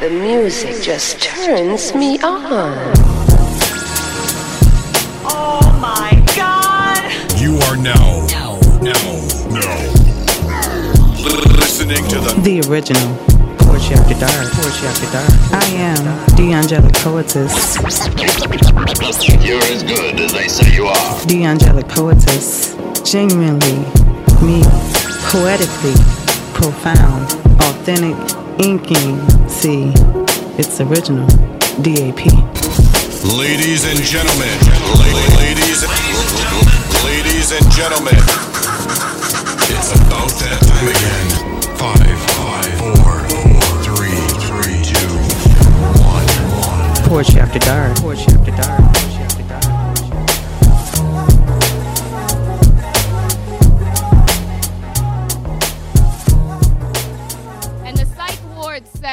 The music just turns me on. Oh my god! You are now, now, now, now listening to the The original. Poetry After Dark. Poetry After Dark. I am the angelic poetess. You're as good as they say you are. The angelic poetess. Genuinely me. Poetically profound. Authentic inking. See, it's original. DAP. ladies and gentlemen, la- ladies, ladies and gentlemen. It's about that time again. Five, five, four, four, three, three, two, one, one. Poetry After Dark. Poetry After Dark. Poetry After Dark.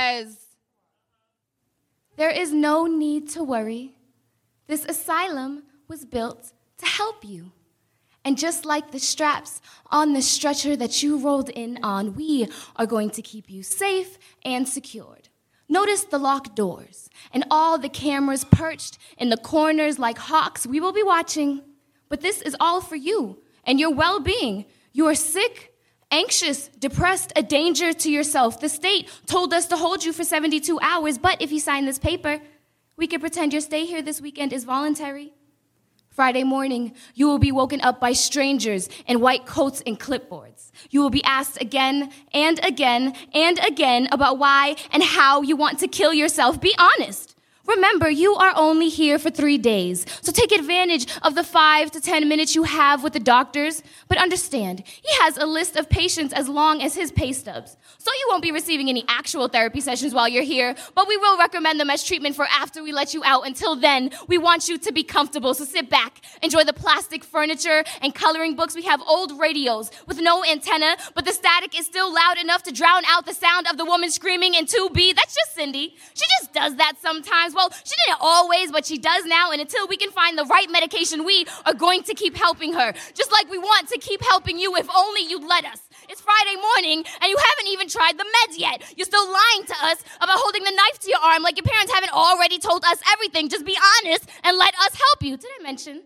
Says, There is no need to worry. This asylum was built to help you. And just like the straps on the stretcher that you rolled in on, we are going to keep you safe and secured. Notice the locked doors and all the cameras perched in the corners like hawks. We will be watching. But this is all for you and your well being. You are sick, anxious, depressed, a danger to yourself. The state told us to hold you for 72 hours, but if you sign this paper, we can pretend your stay here this weekend is voluntary. Friday morning, you will be woken up by strangers in white coats and clipboards. You will be asked again and again and again about why and how you want to kill yourself. Be honest. Remember, you are only here for three days, so take advantage of the five to ten minutes you have with the doctors. But understand, he has a list of patients as long as his pay stubs. So you won't be receiving any actual therapy sessions while you're here, but we will recommend them as treatment for after we let you out. Until then, we want you to be comfortable, so sit back, enjoy the plastic furniture and coloring books. We have old radios with no antenna, but the static is still loud enough to drown out the sound of the woman screaming in 2B. That's just Cindy. She just does that sometimes. Well, she didn't always, but she does now, and until we can find the right medication, we are going to keep helping her. Just like we want to keep helping you if only you'd let us. It's Friday morning, and you haven't even tried the meds yet. You're still lying to us about holding the knife to your arm like your parents haven't already told us everything. Just be honest and let us help you. Did I mention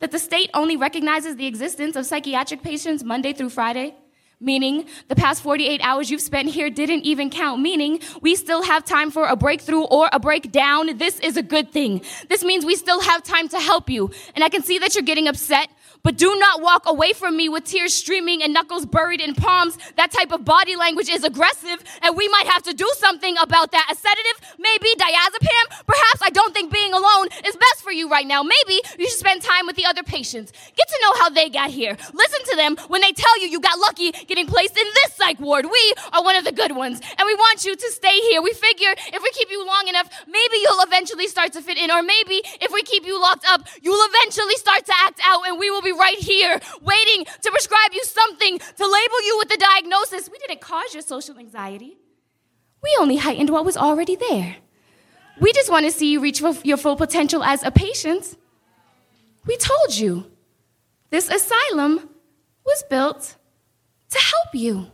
that the state only recognizes the existence of psychiatric patients Monday through Friday? Meaning, the past 48 hours you've spent here didn't even count. Meaning, we still have time for a breakthrough or a breakdown. This is a good thing. This means we still have time to help you. And I can see that you're getting upset, but do not walk away from me with tears streaming and knuckles buried in palms. That type of body language is aggressive, and we might have to do something about that. A sedative, maybe diazepam. Perhaps I don't think being alone is best for you right now. Maybe you should spend time with the other patients. Get to know how they got here. Listen to them when they tell you you got lucky getting placed in this psych ward. We are one of the good ones, and we want you to stay here. We figure if we keep you long enough, maybe you'll eventually start to fit in, or maybe if we keep you locked up, you'll eventually start to act out, and we will be right here waiting to prescribe you something to label you with a diagnosis. We didn't cause your social anxiety, we only heightened what was already there. We just want to see you reach your full potential as a patient. We told you this asylum was built to help you.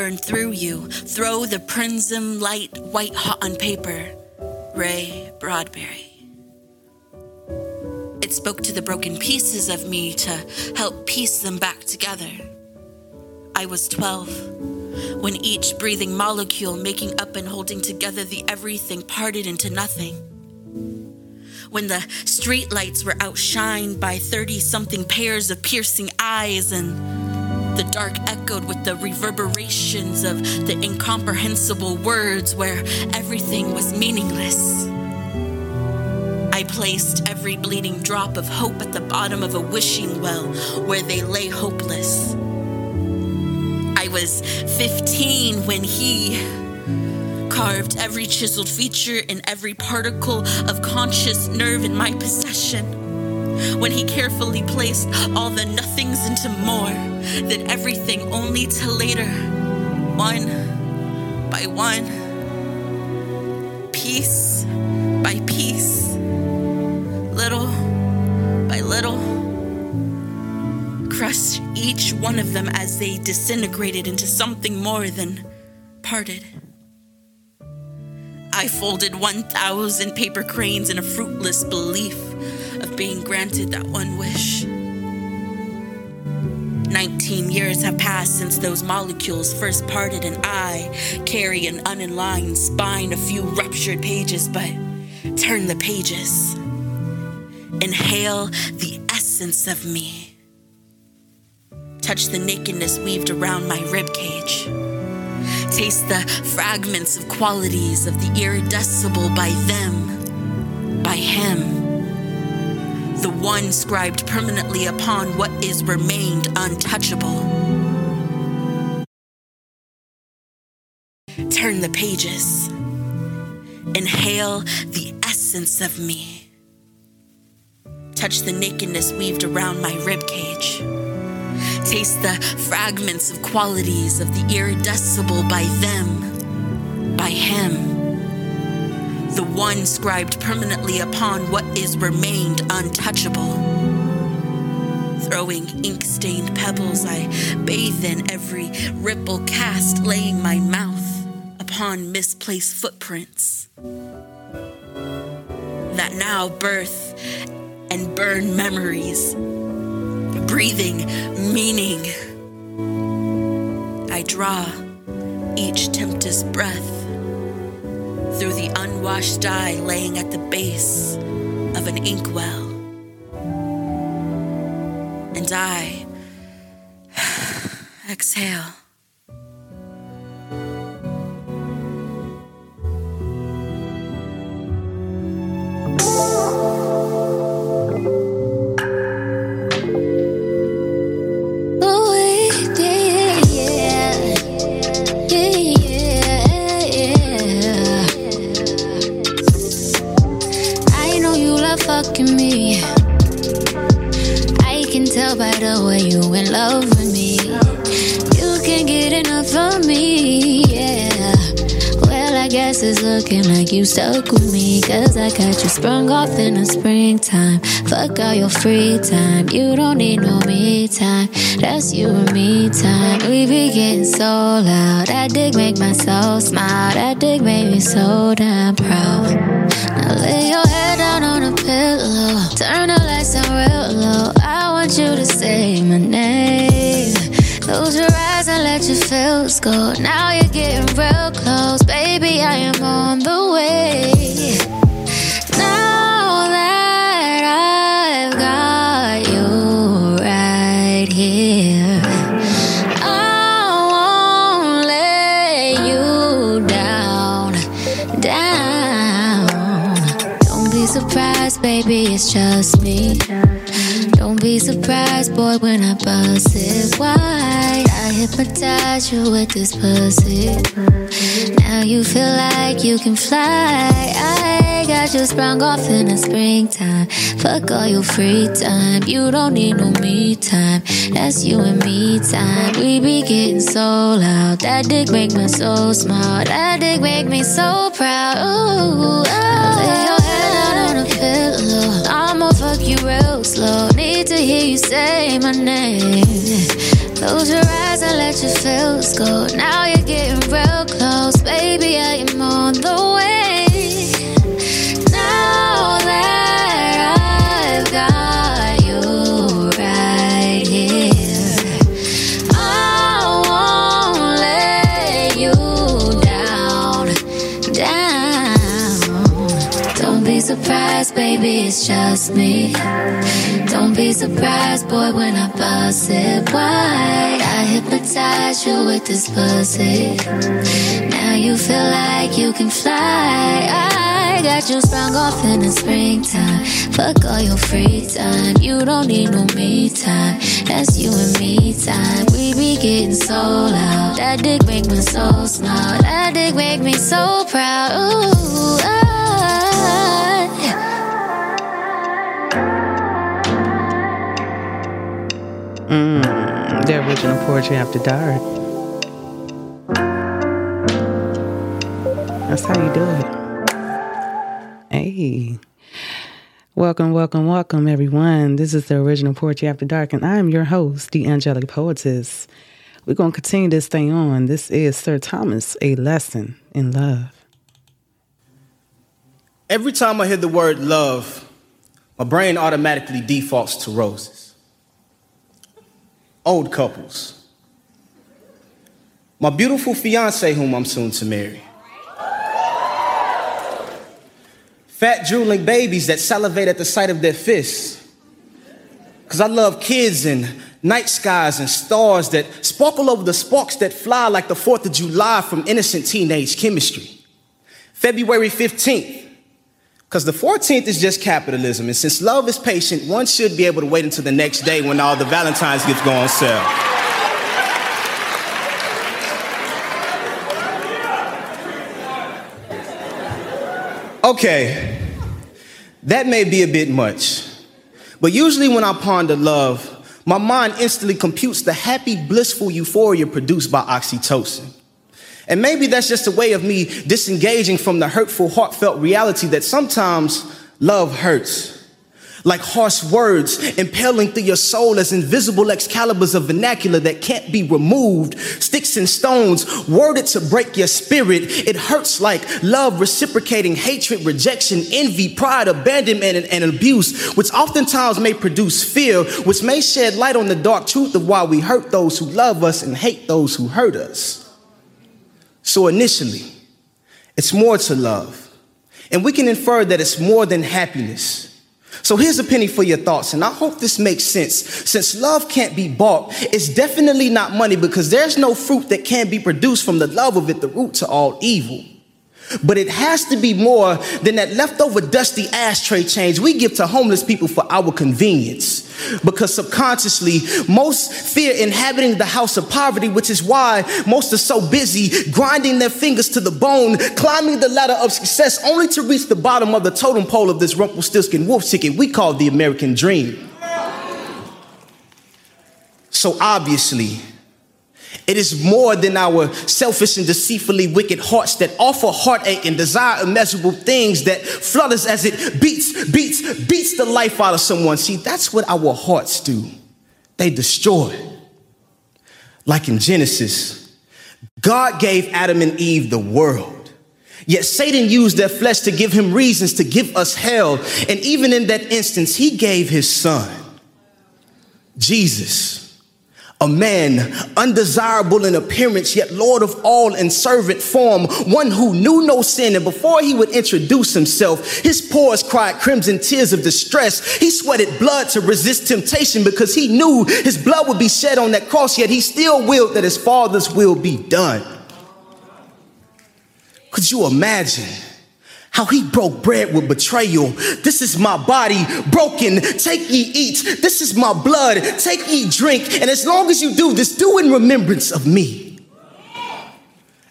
Burn through you. Throw the prism light white hot on paper. Ray Bradbury. It spoke to the broken pieces of me to help piece them back together. I was 12 when each breathing molecule making up and holding together the everything parted into nothing. When the streetlights were outshined by 30 something pairs of piercing eyes and the dark echoed with the reverberations of the incomprehensible words where everything was meaningless. I placed every bleeding drop of hope at the bottom of a wishing well where they lay hopeless. I was 15 when he carved every chiseled feature and every particle of conscious nerve in my possession. When he carefully placed all the nothings into more than everything, only to later, one by one, piece by piece, little by little, crush each one of them as they disintegrated into something more than parted. I folded 1,000 paper cranes in a fruitless belief of being granted that one wish. 19 years have passed since those molecules first parted, and I carry an unaligned spine, a few ruptured pages, but turn the pages. Inhale the essence of me. Touch the nakedness weaved around my ribcage. Taste the fragments of qualities of the iridescible by them, by him. The one scribed permanently upon what is remained untouchable. Turn the pages. Inhale the essence of me. Touch the nakedness weaved around my ribcage taste the fragments of qualities of the iridescible by them, by him. The one scribed permanently upon what is remained untouchable. Throwing ink stained pebbles, I bathe in every ripple cast, laying my mouth upon misplaced footprints that now birth and burn memories breathing meaning. I draw each tempest breath through the unwashed dye laying at the base of an inkwell. And I exhale. Looking like you stuck with me. Cause I got you sprung off in the springtime. Fuck all your free time. You don't need no me time. That's you and me time. We be getting so loud. That dick make my soul smile. That dick made me so damn proud. Now lay your head down on a pillow. Turn the lights down real low. I want you to say my name. Close your eyes and let your feels go. Now you're getting real close. Baby, just me. Don't be surprised, boy, when I bust it wide. I hypnotize you with this pussy. Now you feel like you can fly. I got you sprung off in the springtime. Fuck all your free time. You don't need no me time. That's you and me time. We be getting so loud. That dick make my soul smile. That dick make me so proud. Ooh, oh. Say my name. Close your eyes and let your feels go. Now you're getting real close, baby. I am on the. Surprised, baby, it's just me. Don't be surprised, boy, when I bust it wide. I hypnotize you with this pussy. Now you feel like you can fly. I got you sprung off in the springtime. Fuck all your free time. You don't need no me time. That's you and me time. We be getting so loud. That dick make my soul smile. That dick make me so proud. Ooh, I, Mm, the original Poetry After Dark. That's how you do it. Hey. Welcome, welcome, welcome, everyone. This is the original Poetry After Dark, and I'm your host, the Angelic Poetess. We're going to continue this thing on. This is Sir Thomas, A Lesson in Love. Every time I hear the word love, my brain automatically defaults to roses. Old couples. My beautiful fiance, whom I'm soon to marry. Fat, drooling babies that salivate at the sight of their fists. Because I love kids and night skies and stars that sparkle over the sparks that fly like the 4th of July from innocent teenage chemistry. February 15th, because the 14th is just capitalism. And since love is patient, one should be able to wait until the next day when all the Valentine's gifts go on sale. Okay, that may be a bit much. But usually when I ponder love, my mind instantly computes the happy, blissful euphoria produced by oxytocin. And maybe that's just a way of me disengaging from the hurtful, heartfelt reality that sometimes love hurts. Like harsh words impaling through your soul as invisible Excaliburs of vernacular that can't be removed. Sticks and stones worded to break your spirit. It hurts like love reciprocating hatred, rejection, envy, pride, abandonment, and, and abuse, which oftentimes may produce fear, which may shed light on the dark truth of why we hurt those who love us and hate those who hurt us. So initially, it's more to love. And we can infer that it's more than happiness. So here's a penny for your thoughts, and I hope this makes sense. Since love can't be bought, it's definitely not money because there's no fruit that can be produced from the love of it, the root to all evil. But it has to be more than that leftover dusty ashtray change we give to homeless people for our convenience. Because subconsciously, most fear inhabiting the house of poverty, which is why most are so busy grinding their fingers to the bone, climbing the ladder of success, only to reach the bottom of the totem pole of this Rumpelstiltskin wolf chicken we call the American dream. So obviously, it is more than our selfish and deceitfully wicked hearts that offer heartache and desire immeasurable things that us as it beats, beats, beats the life out of someone. See, that's what our hearts do. They destroy. Like in Genesis, God gave Adam and Eve the world. Yet Satan used their flesh to give him reasons to give us hell. And even in that instance, he gave his son, Jesus a man undesirable in appearance, yet Lord of all in servant form, one who knew no sin. And before he would introduce himself, his pores cried crimson tears of distress. He sweated blood to resist temptation because he knew his blood would be shed on that cross, yet he still willed that his father's will be done. Could you imagine? How he broke bread with betrayal. This is my body broken. Take ye eat. This is my blood. Take ye drink. And as long as you do this, do in remembrance of me.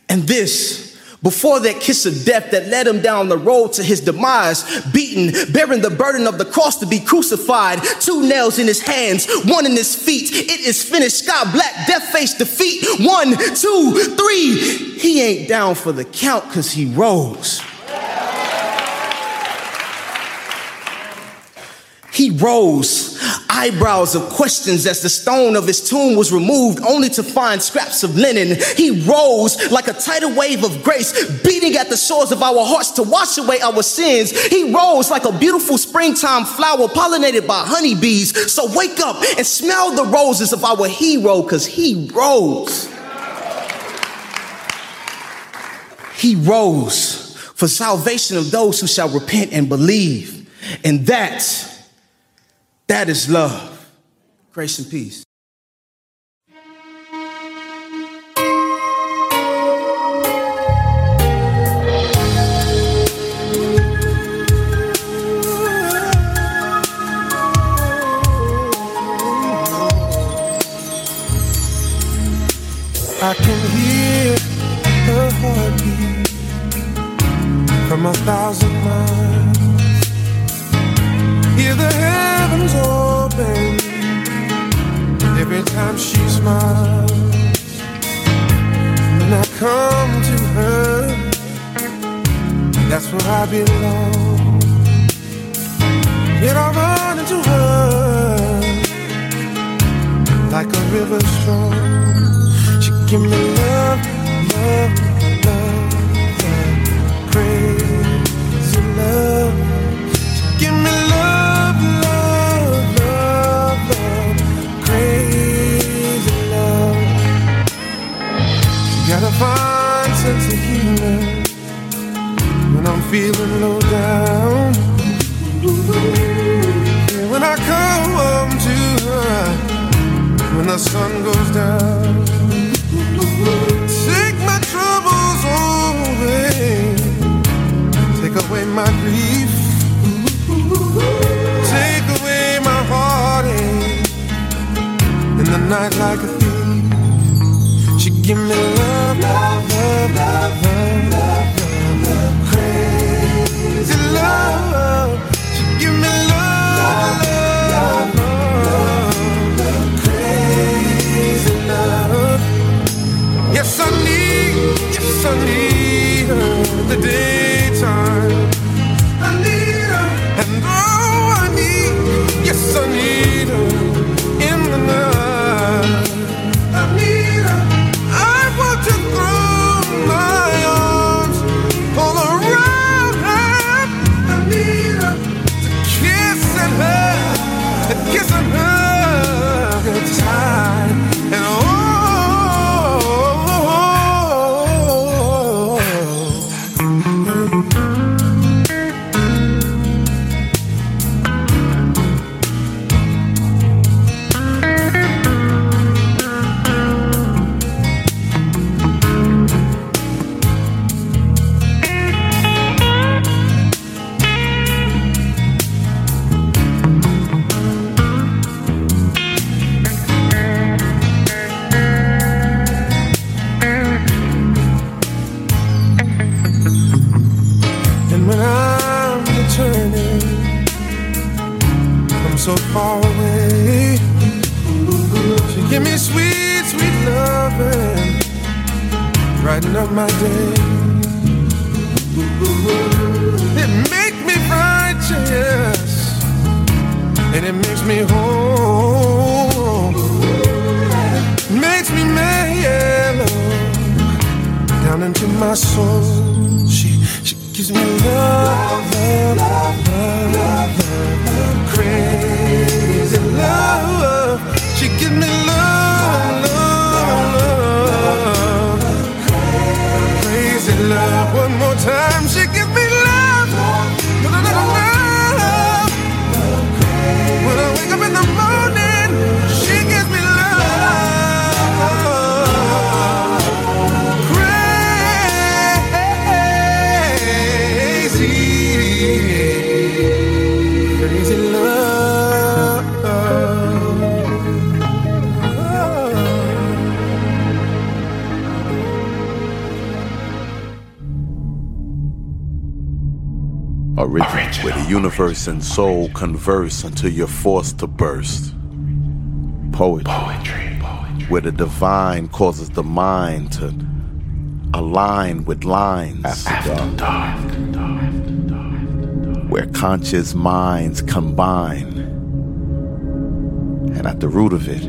And this, before that kiss of death that led him down the road to his demise, beaten, bearing the burden of the cross to be crucified, two nails in his hands, one in his feet. It is finished. Sky black, death face defeat. One, two, three. He ain't down for the count because he rose. He rose. Eyebrows of questions as the stone of his tomb was removed, only to find scraps of linen. He rose like a tidal wave of grace, beating at the shores of our hearts to wash away our sins. He rose like a beautiful springtime flower pollinated by honeybees. So wake up and smell the roses of our hero, because he rose. He rose for salvation of those who shall repent and believe. And that, that is love. Grace and peace. I can hear her heartbeat from a thousand miles. Hear the heavens open every time she smiles. When I come to her, that's where I belong. Yet I run into her like a river strong. She give me love, love, love, love, crazy love. Fine sense of humor when I'm feeling low down. And when I come home to her, when the sun goes down. Take my troubles away. Take away my grief. Take away my heartache. In the night like a give me love, love, love, love, love, love, crazy love. She give me love, love, love, love, crazy love. Yes, I need, yes, I need her in Original, where the universe and soul converse until you're forced to burst. Poetry, where the divine causes the mind to align with lines. After dark. Where conscious minds combine. And at the root of it,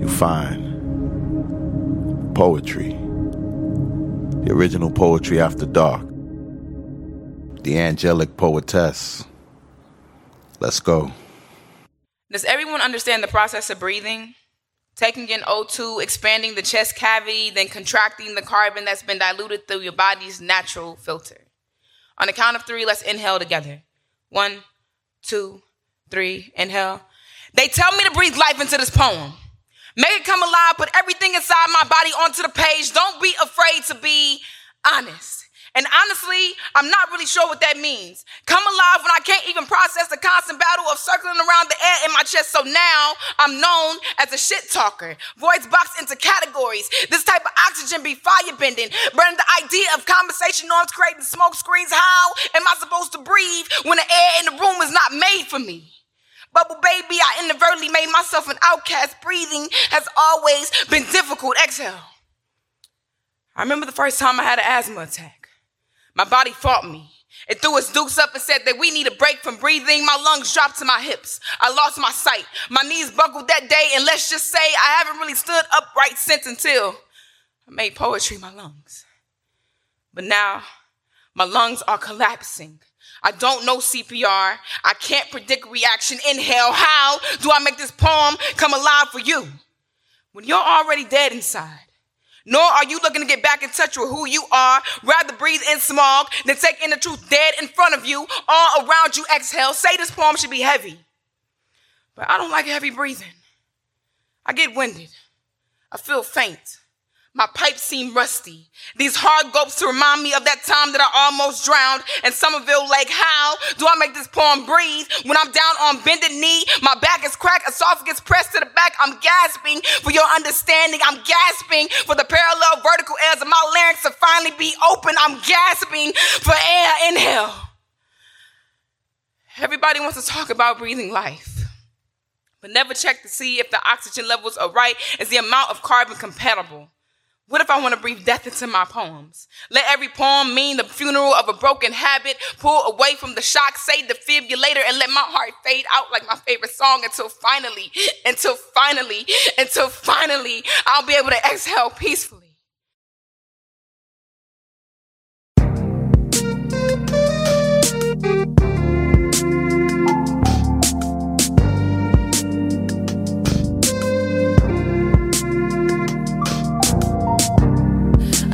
you find poetry. The original poetry after dark. The angelic poetess. Let's go. Does everyone understand the process of breathing? Taking in O2, expanding the chest cavity, then contracting the carbon that's been diluted through your body's natural filter. On the count of three, let's inhale together. One, two, three, inhale. They tell me to breathe life into this poem. Make it come alive, put everything inside my body onto the page. Don't be afraid to be honest. And honestly, I'm not really sure what that means. Come alive when I can't even process the constant battle of circling around the air in my chest. So now I'm known as a shit talker. Voice boxed into categories. This type of oxygen be fire bending. Burning the idea of conversation norms creating smoke screens. How am I supposed to breathe when the air in the room is not made for me? Bubble baby, I inadvertently made myself an outcast. Breathing has always been difficult. Exhale. I remember the first time I had an asthma attack. My body fought me. It threw its dukes up and said that we need a break from breathing. My lungs dropped to my hips. I lost my sight. My knees buckled that day, and let's just say I haven't really stood upright since until I made poetry my lungs. But now my lungs are collapsing. I don't know CPR. I can't predict reaction. Inhale. How do I make this poem come alive for you? When you're already dead inside, nor are you looking to get back in touch with who you are. Rather breathe in smog than take in the truth dead in front of you, all around you. Exhale. Say this poem should be heavy. But I don't like heavy breathing. I get winded. I feel faint. My pipes seem rusty. These hard gulps to remind me of that time that I almost drowned in Somerville Lake. How do I make this poem breathe when I'm down on bended knee? My back is cracked, esophagus pressed to the back. I'm gasping for your understanding. I'm gasping for the parallel vertical airs of my larynx to finally be open. I'm gasping for air. Inhale. Everybody wants to talk about breathing life, but never check to see if the oxygen levels are right. Is the amount of carbon compatible? What if I want to breathe death into my poems? Let every poem mean the funeral of a broken habit, pull away from the shock, say the defibrillator, and let my heart fade out like my favorite song until finally, until finally, until finally, I'll be able to exhale peacefully.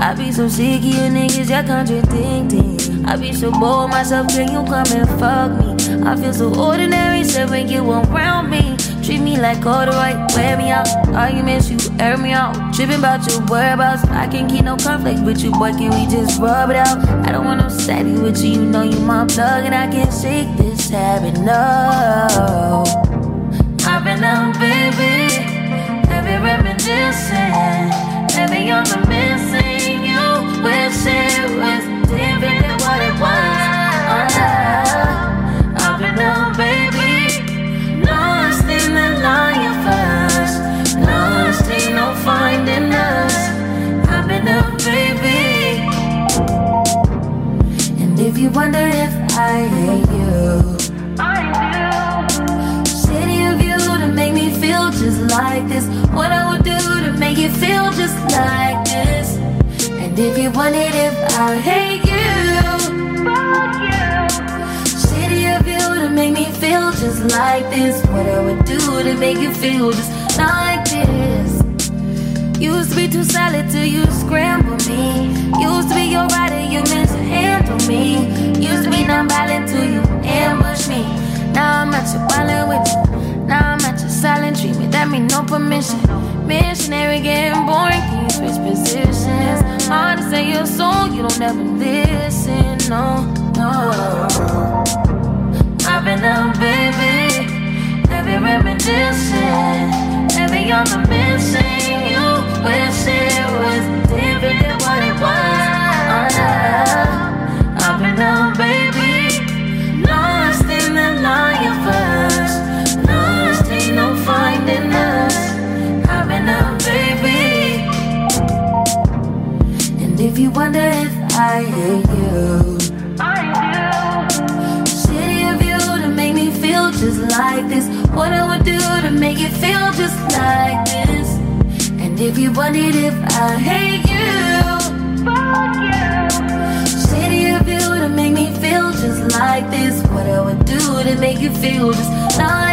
I be so sick of you niggas, y'all contradicting. I be so bored myself, can you come and fuck me? I feel so ordinary, so when you around me. Treat me like corduroy, wear me out. Arguments, you air me out. Tripping about your whereabouts. I can't keep no conflict with you, boy. Can we just rub it out? I don't want no steady with you. You know you my plug, and I can't shake this habit. No, I've been out, baby. Heavy reminiscing. Heavy on the missing. You wish That mean no permission. Missionary getting boring. Can you switch positions? Hard to say your soul, you don't ever listen. No, no. I've been out, baby. Heavy reminiscing. Heavy on the missing. You wish it was different than what it was. I've been out, baby. If you wonder if I hate you, I do. City of you to make me feel just like this. What I would do to make you feel just like this. And if you wondered if I hate you, fuck you. Shitty of you to make me feel just like this. What I would do to make you feel just like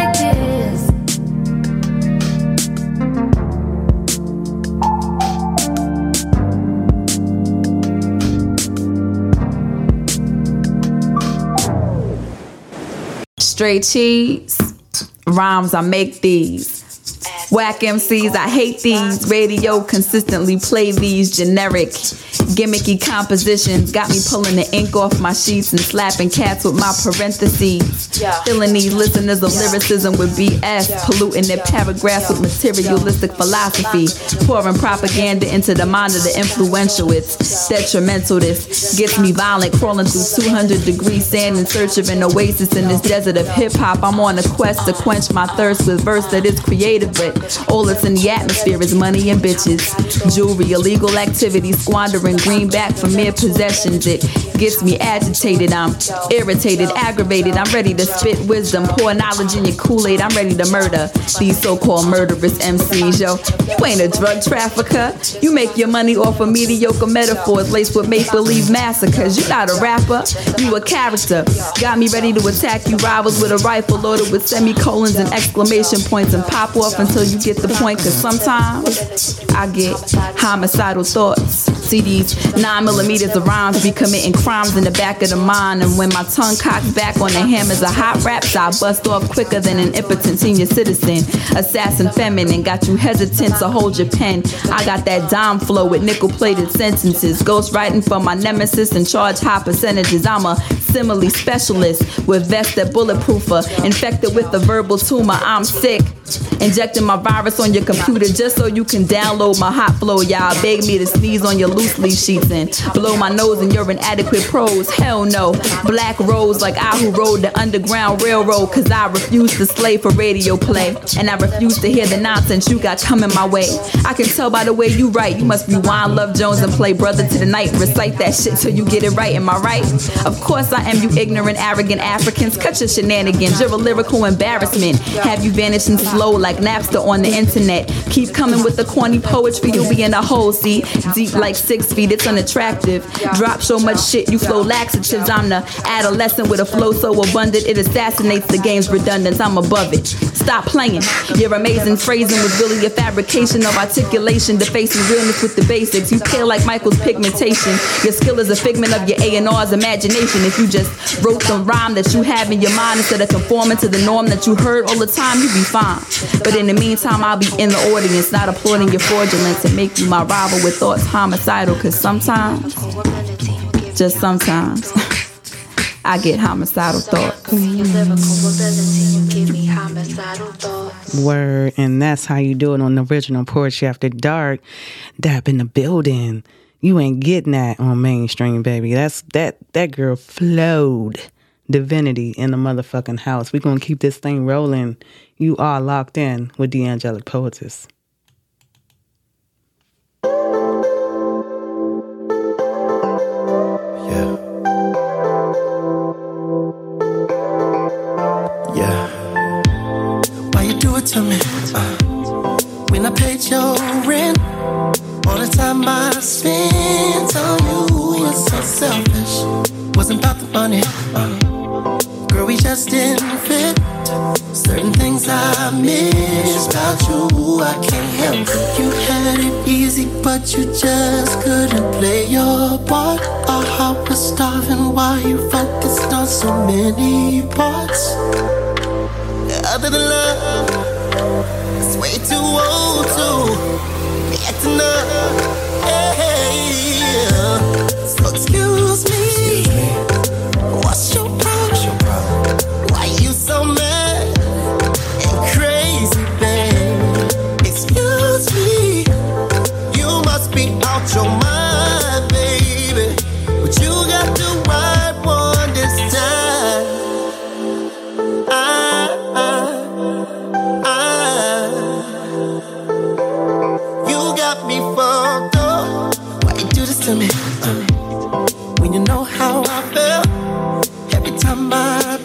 Straight cheese. Rhymes, I make these. Whack MCs, I hate these. Radio consistently play these generic, gimmicky compositions. Got me pulling the ink off my sheets and slapping cats with my parentheses. Filling these listeners of lyricism with BS, polluting their paragraphs with materialistic philosophy. Pouring propaganda into the mind of the influential. It's detrimental. This gets me violent, crawling through 200 degree sand in search of an oasis in this desert of hip hop. I'm on a quest to quench my thirst with verse that is creative, but all that's in the atmosphere is money and bitches. Jewelry, illegal activity, squandering greenback for mere possessions. It gets me agitated. I'm irritated, aggravated. I'm ready to spit wisdom, pour knowledge in your Kool Aid. I'm ready to murder these so called murderous MCs. Yo, you ain't a drug trafficker. You make your money off of mediocre metaphors laced with make believe massacres. You not a rapper, you a character. Got me ready to attack you rivals with a rifle loaded with semicolons and exclamation points and pop off until you get the point. Cause sometimes I get homicidal thoughts. See these nine millimeters of rhymes be committing crimes in the back of the mind. And when my tongue cocks back on the hammers of hot raps, I bust off quicker than an impotent senior citizen. Assassin feminine, got you hesitant to hold your pen. I got that dime flow with nickel plated sentences. Ghost writing for my nemesis and charge high percentages. I'm a simile specialist with vest that bulletproofer. Infected with a verbal tumor, I'm sick. Injecting my virus on your computer just so you can download my hot flow. Y'all beg me to sneeze on your loose leaf sheets and blow my nose in your inadequate prose. Hell no. Black rose like I who rode the Underground Railroad. Cause I refuse to slave for radio play. And I refuse to hear the nonsense you got coming my way. I can tell by the way you write. You must rewind Love Jones and play Brother to the Night. Recite that shit till you get it right. Am I right? Of course I am, you ignorant, arrogant Africans. Cut your shenanigans. You're a lyrical embarrassment. Have you vanishing slow like Napster on the internet? Keep coming with the corny poetry, you'll be in a hole. See, deep like six feet, it's unattractive. Drop so much shit, you flow laxatives. I'm the adolescent with a flow so abundant, it assassinates the game's redundance. I'm above it. Stop playing. Your amazing phrasing was really a fabrication of articulation, defacing realness with the basics. You pale like Michael's pigmentation. Your skill is a figment of your A&R's imagination. If you just wrote some rhyme that you have in your mind instead of conforming to the norm that you heard all the time, you'd be fine. But in the meantime, I'll be in the audience, not applauding your fraudulence and make you my rival with thoughts homicidal. Cause sometimes, just sometimes, I get homicidal thoughts. Word, and that's how you do it on the original Poetry After Dark. Dap in the building. You ain't getting that on mainstream, baby. That's that that girl flowed divinity in the motherfucking house. we gonna keep this thing rolling. You are locked in with D'Angelic Poetess. Yeah. Yeah. Why you do it to me? Uh, when I paid your rent, all the time I spent on you, you're so selfish. Wasn't about the money. Uh, girl, we just didn't fit. Certain things I miss about you, I can't help. You had it easy, but you just couldn't play your part. Our heart was starving while you focused on so many parts. Other than love, it's way too old to get to know. Hey, so excuse me. What's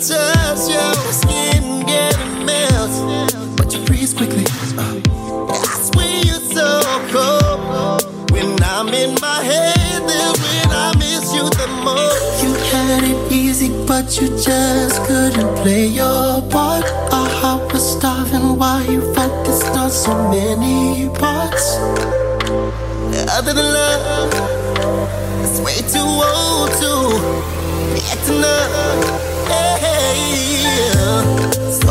touch your skin getting melt, but you freeze quickly. Uh. I swear you're so cold when I'm in my head. Then when I miss you the most, you had it easy, but you just couldn't play your part. Our heart was starving while you focused on so many parts. Other than love, it's way too old to be acting up. Hey,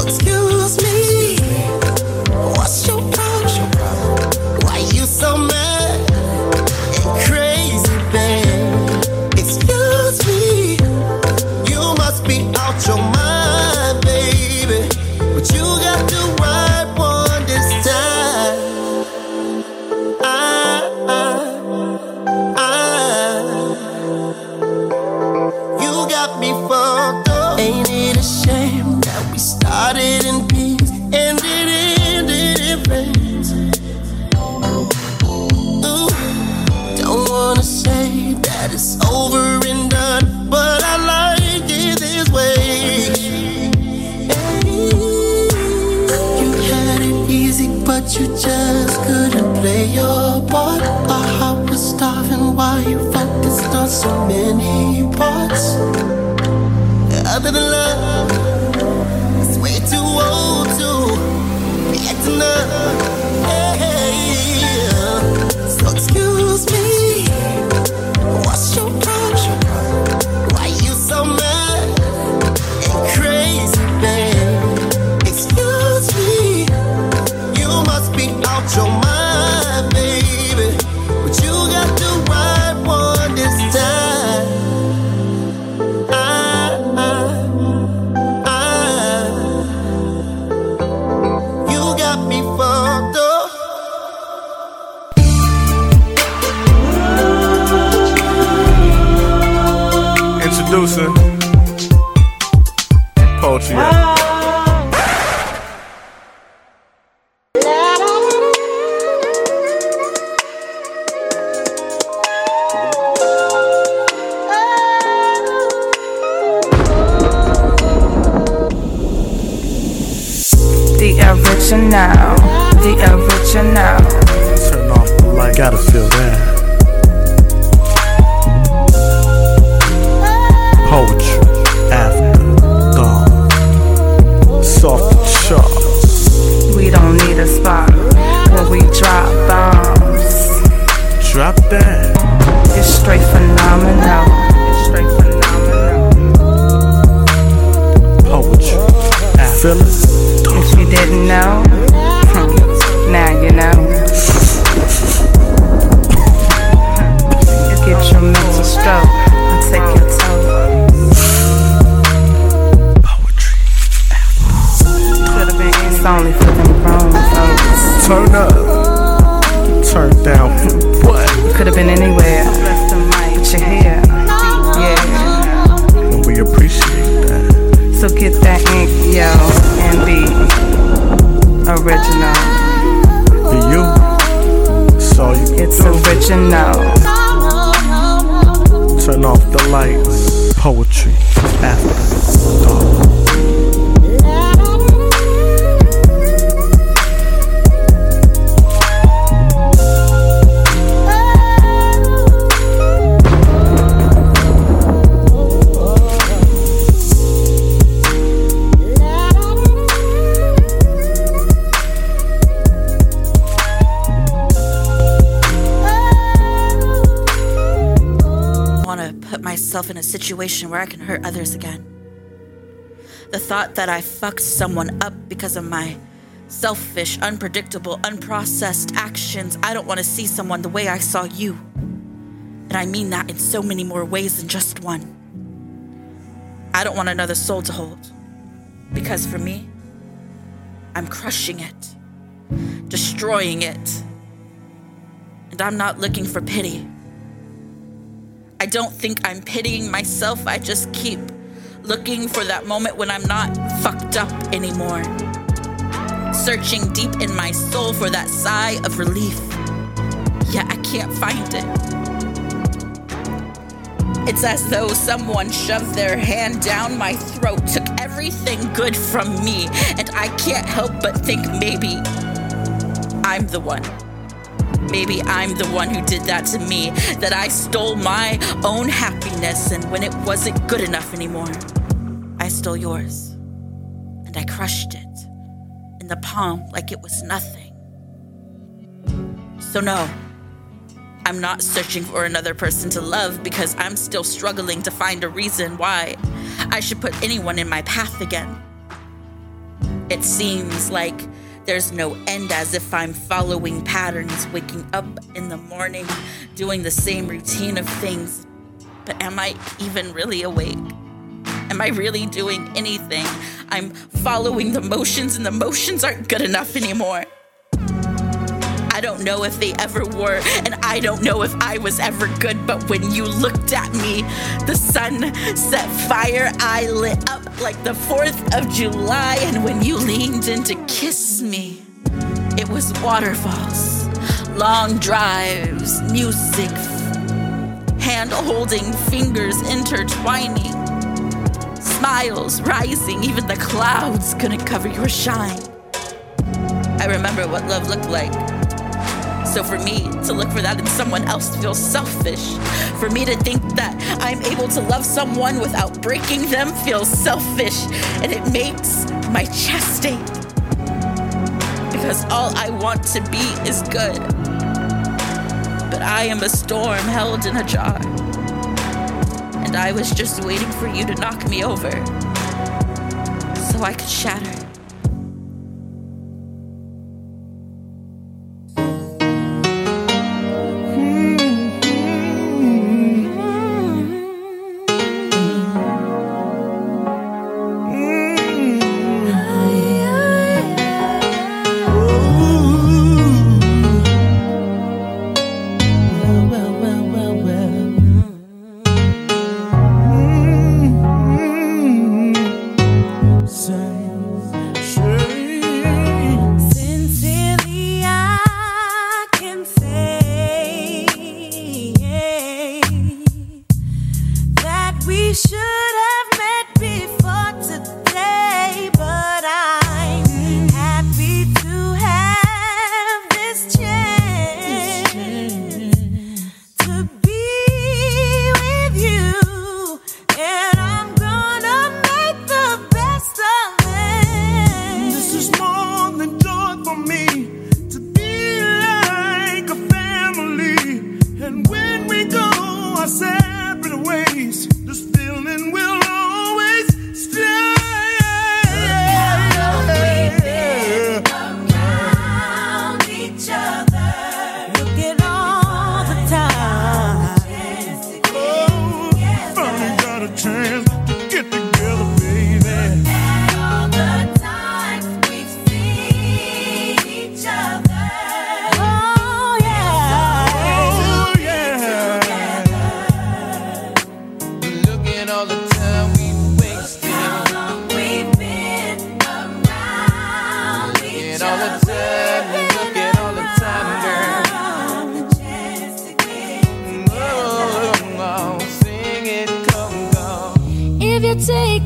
excuse me. What's your bro, chopper? Why you so excuse Ain't it a shame that we started in peace and it ended in flames? Ooh, don't wanna say that it's over and done, but I like it this way. You had it easy, but you just couldn't play your part. Our heart was starving while you focused on so many. Other than love, it's that I fucked someone up because of my selfish, unpredictable, unprocessed actions. I don't want to see someone the way I saw you. And I mean that in so many more ways than just one. I don't want another soul to hold. Because for me, I'm crushing it, destroying it. And I'm not looking for pity. I don't think I'm pitying myself. I just keep looking for that moment when I'm not fucked up anymore. Searching deep in my soul for that sigh of relief. Yet I can't find it. It's as though someone shoved their hand down my throat, took everything good from me, and I can't help but think maybe I'm the one. Maybe I'm the one who did that to me, that I stole my own happiness, and when it wasn't good enough anymore, I stole yours. And I crushed it in the palm like it was nothing. So, no, I'm not searching for another person to love because I'm still struggling to find a reason why I should put anyone in my path again. It seems like there's no end as if I'm following patterns, waking up in the morning, doing the same routine of things. But am I even really awake? Am I really doing anything? I'm following the motions, and the motions aren't good enough anymore. I don't know if they ever were, and I don't know if I was ever good, but when you looked at me, the sun set fire, I lit up like the 4th of July, and when you leaned in to kiss me, it was waterfalls, long drives, music, hand holding, fingers intertwining, smiles rising, even the clouds couldn't cover your shine. I remember what love looked like. So for me to look for that in someone else feels selfish. For me to think that I'm able to love someone without breaking them feels selfish. And it makes my chest ache. Because all I want to be is good. But I am a storm held in a jar. And I was just waiting for you to knock me over. So I could shatter. All the time, look at all the time, girl. Oh, oh, sing it, come, go. If you take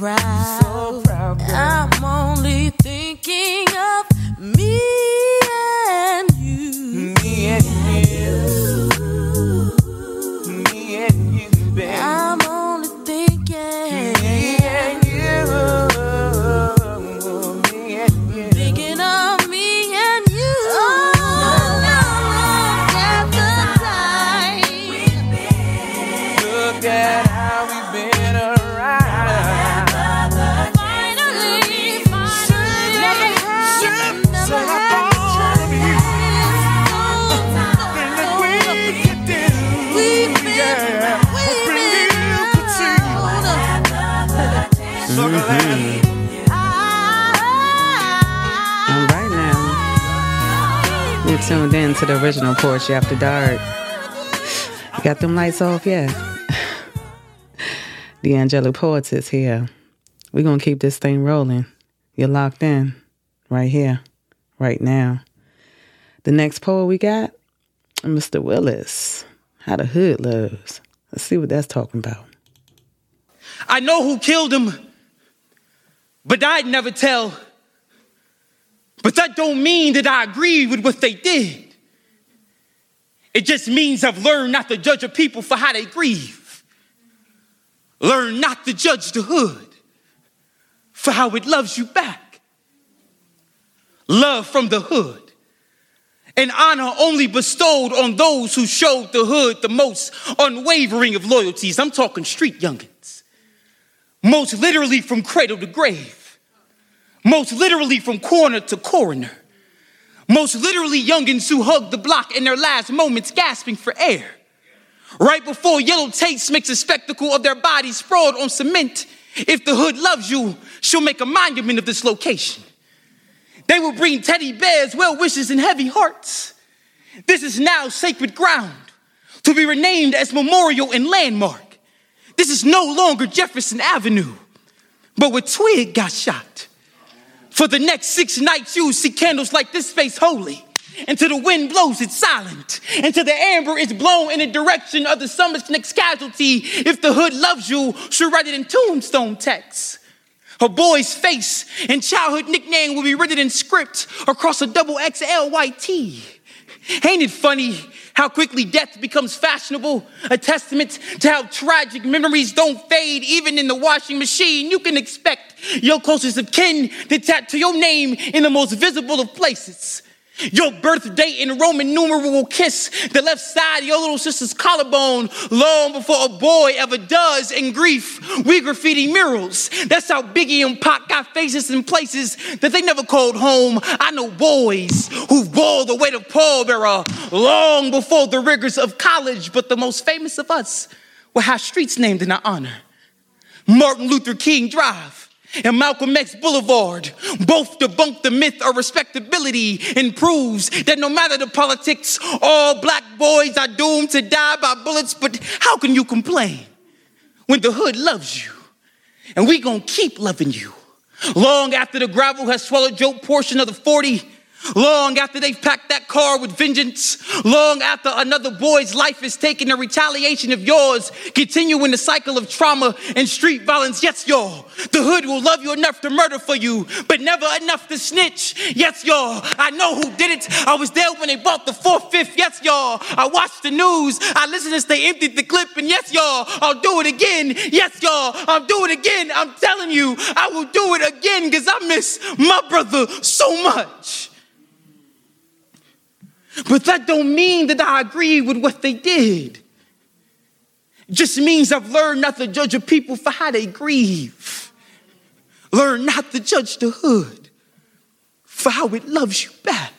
proud, I'm only to the original Poetry After Dark. Got them lights off yet? D'Angelic is here. We're going to keep this thing rolling. You're locked in right here, right now. The next poet we got, Mr. Willis. How the Hood Loves. Let's see what that's talking about. I know who killed him, but I'd never tell. But that don't mean that I agree with what they did. It just means I've learned not to judge a people for how they grieve. Learn not to judge the hood for how it loves you back. Love from the hood. And honor only bestowed on those who showed the hood the most unwavering of loyalties. I'm talking street youngins. Most literally from cradle to grave. Most literally from corner to coroner. Most literally youngins who hugged the block in their last moments, gasping for air. Right before yellow tapes makes a spectacle of their bodies sprawled on cement. If the hood loves you, she'll make a monument of this location. They will bring teddy bears, well wishes, and heavy hearts. This is now sacred ground to be renamed as memorial and landmark. This is no longer Jefferson Avenue, but where Twig got shot. For the next six nights, you will see candles like this face holy. Until the wind blows, it's silent. Until the amber is blown in the direction of the summer's next casualty. If the hood loves you, she'll write it in tombstone text. Her boy's face and childhood nickname will be written in script across a double XL white. Ain't it funny how quickly death becomes fashionable? A testament to how tragic memories don't fade even in the washing machine. You can expect your closest of kin to tattoo your name in the most visible of places. Your birth date in Roman numeral will kiss the left side of your little sister's collarbone long before a boy ever does. In grief, we graffiti murals. That's how Biggie and Pac got faces in places that they never called home. I know boys who bore the weight of pallbearer long before the rigors of college, but the most famous of us will have streets named in our honor. Martin Luther King Drive and Malcolm X Boulevard both debunk the myth of respectability and proves that no matter the politics, all black boys are doomed to die by bullets. But how can you complain when the hood loves you? And we gonna keep loving you long after the gravel has swallowed your portion of the 40 Long after they've packed that car with vengeance, long after another boy's life is taken in retaliation of yours, continuing the cycle of trauma and street violence. Yes, y'all, the hood will love you enough to murder for you, but never enough to snitch. Yes, y'all, I know who did it. I was there when they bought the fourth, fifth. Yes, y'all, I watched the news. I listened as they emptied the clip, and yes, y'all, I'll do it again. Yes, y'all, I'll do it again. I'm telling you, I will do it again because I miss my brother so much. But that don't mean that I agree with what they did. It just means I've learned not to judge a people for how they grieve. Learn not to judge the hood for how it loves you back.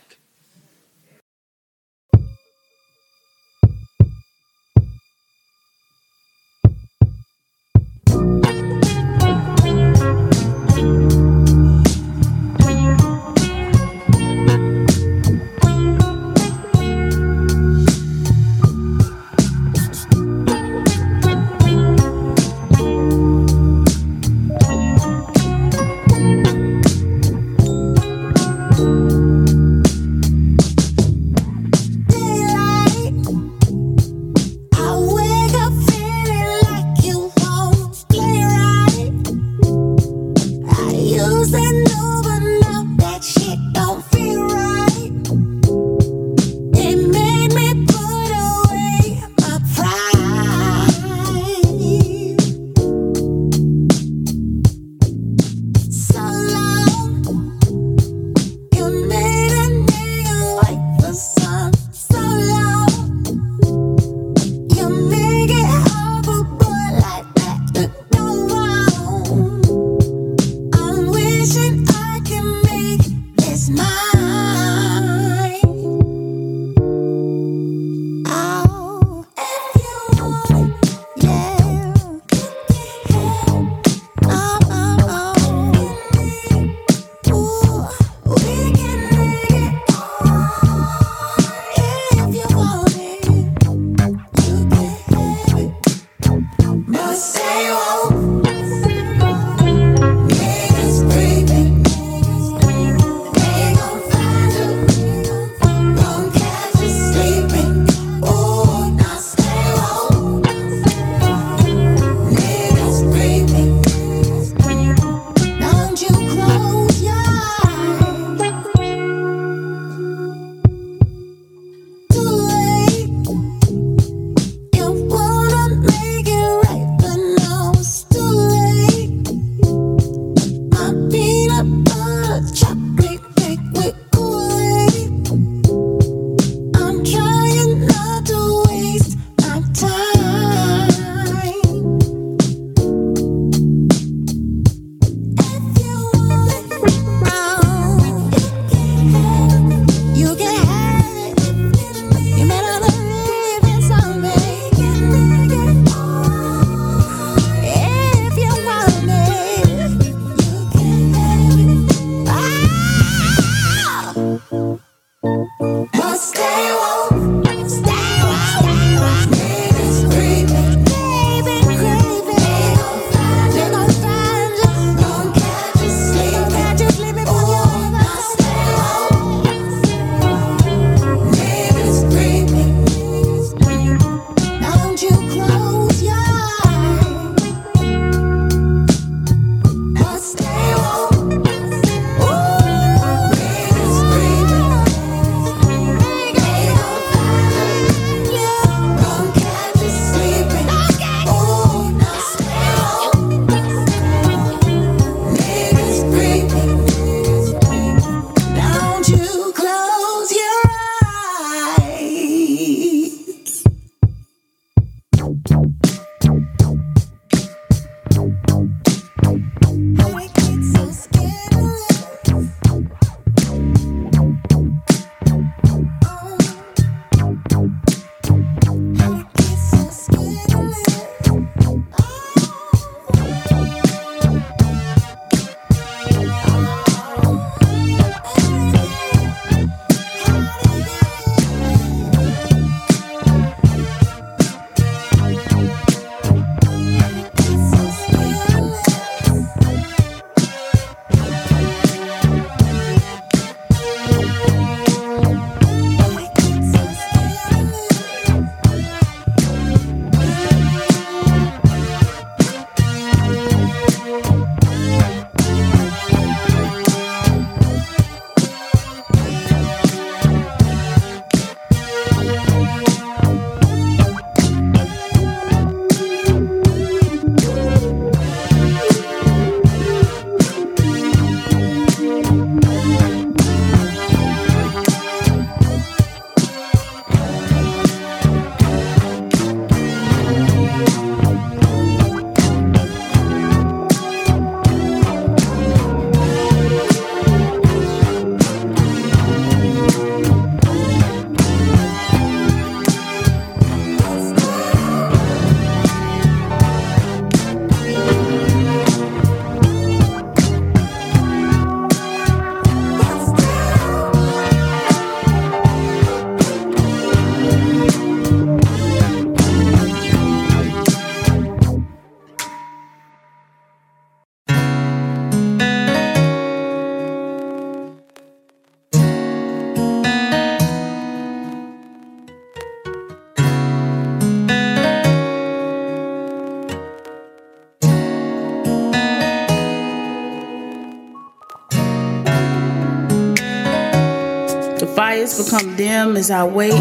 Lights become dim as I wait.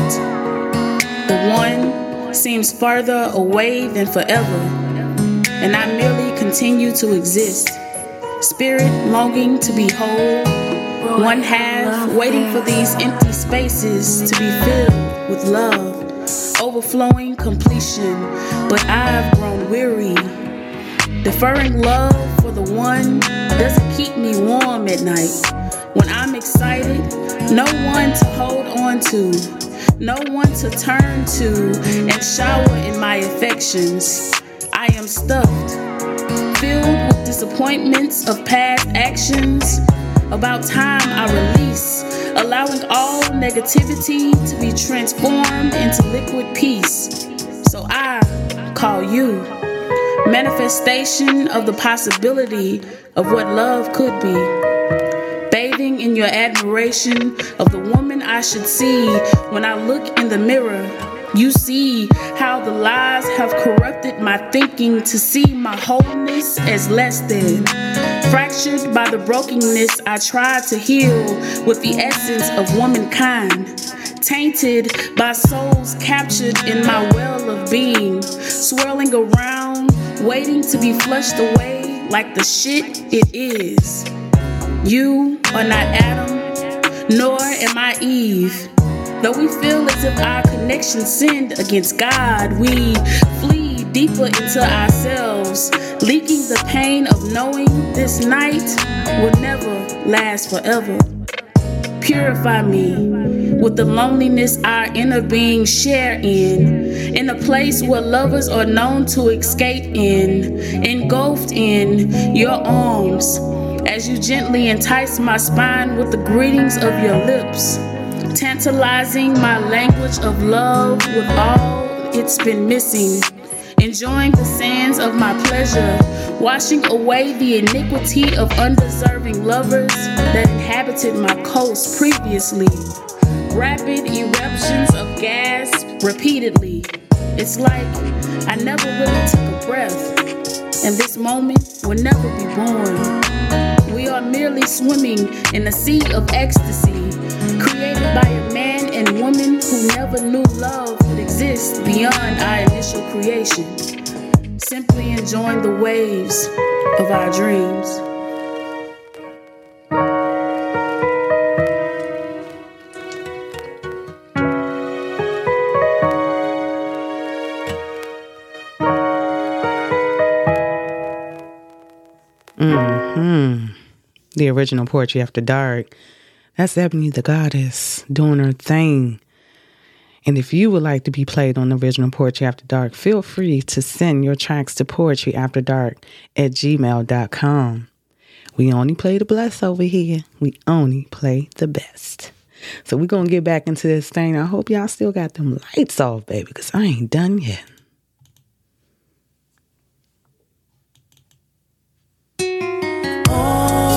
The one seems further away than forever, and I merely continue to exist. Spirit longing to be whole, one half waiting for these empty spaces to be filled with love, overflowing completion. But I've grown weary. Deferring love for the one doesn't keep me warm at night. When I'm excited, no one to hold on to, no one to turn to and shower in my affections. I am stuffed, filled with disappointments of past actions. About time I release, allowing all negativity to be transformed into liquid peace. So I call you manifestation of the possibility of what love could be. Bathing in your admiration of the woman I should see when I look in the mirror. You see how the lies have corrupted my thinking to see my wholeness as less than. Fractured by the brokenness I tried to heal with the essence of womankind tainted by souls captured in my well of being, swirling around, waiting to be flushed away like the shit it is. You are not Adam, nor am I Eve. Though we feel as if our connection sinned against God, we flee deeper into ourselves, leaking the pain of knowing this night will never last forever. Purify me with the loneliness our inner being share in, in a place where lovers are known to escape in, engulfed in your arms, as you gently entice my spine with the greetings of your lips, tantalizing my language of love with all it's been missing. Enjoying the sands of my pleasure, washing away the iniquity of undeserving lovers that inhabited my coast previously. Rapid eruptions of gas repeatedly. It's like I never really took a breath, and this moment will never be born. We are merely swimming in a sea of ecstasy, created by a man and woman who never knew love could exist beyond our initial creation. Simply enjoying the waves of our dreams. Hmm. The original Poetry After Dark. That's Ebony the Goddess doing her thing. And if you would like to be played on the original Poetry After Dark, feel free to send your tracks to poetryafterdark at gmail.com. We only play the blessed over here. We only play the best. So we're going to get back into this thing. I hope y'all still got them lights off, baby, because I ain't done yet. Oh,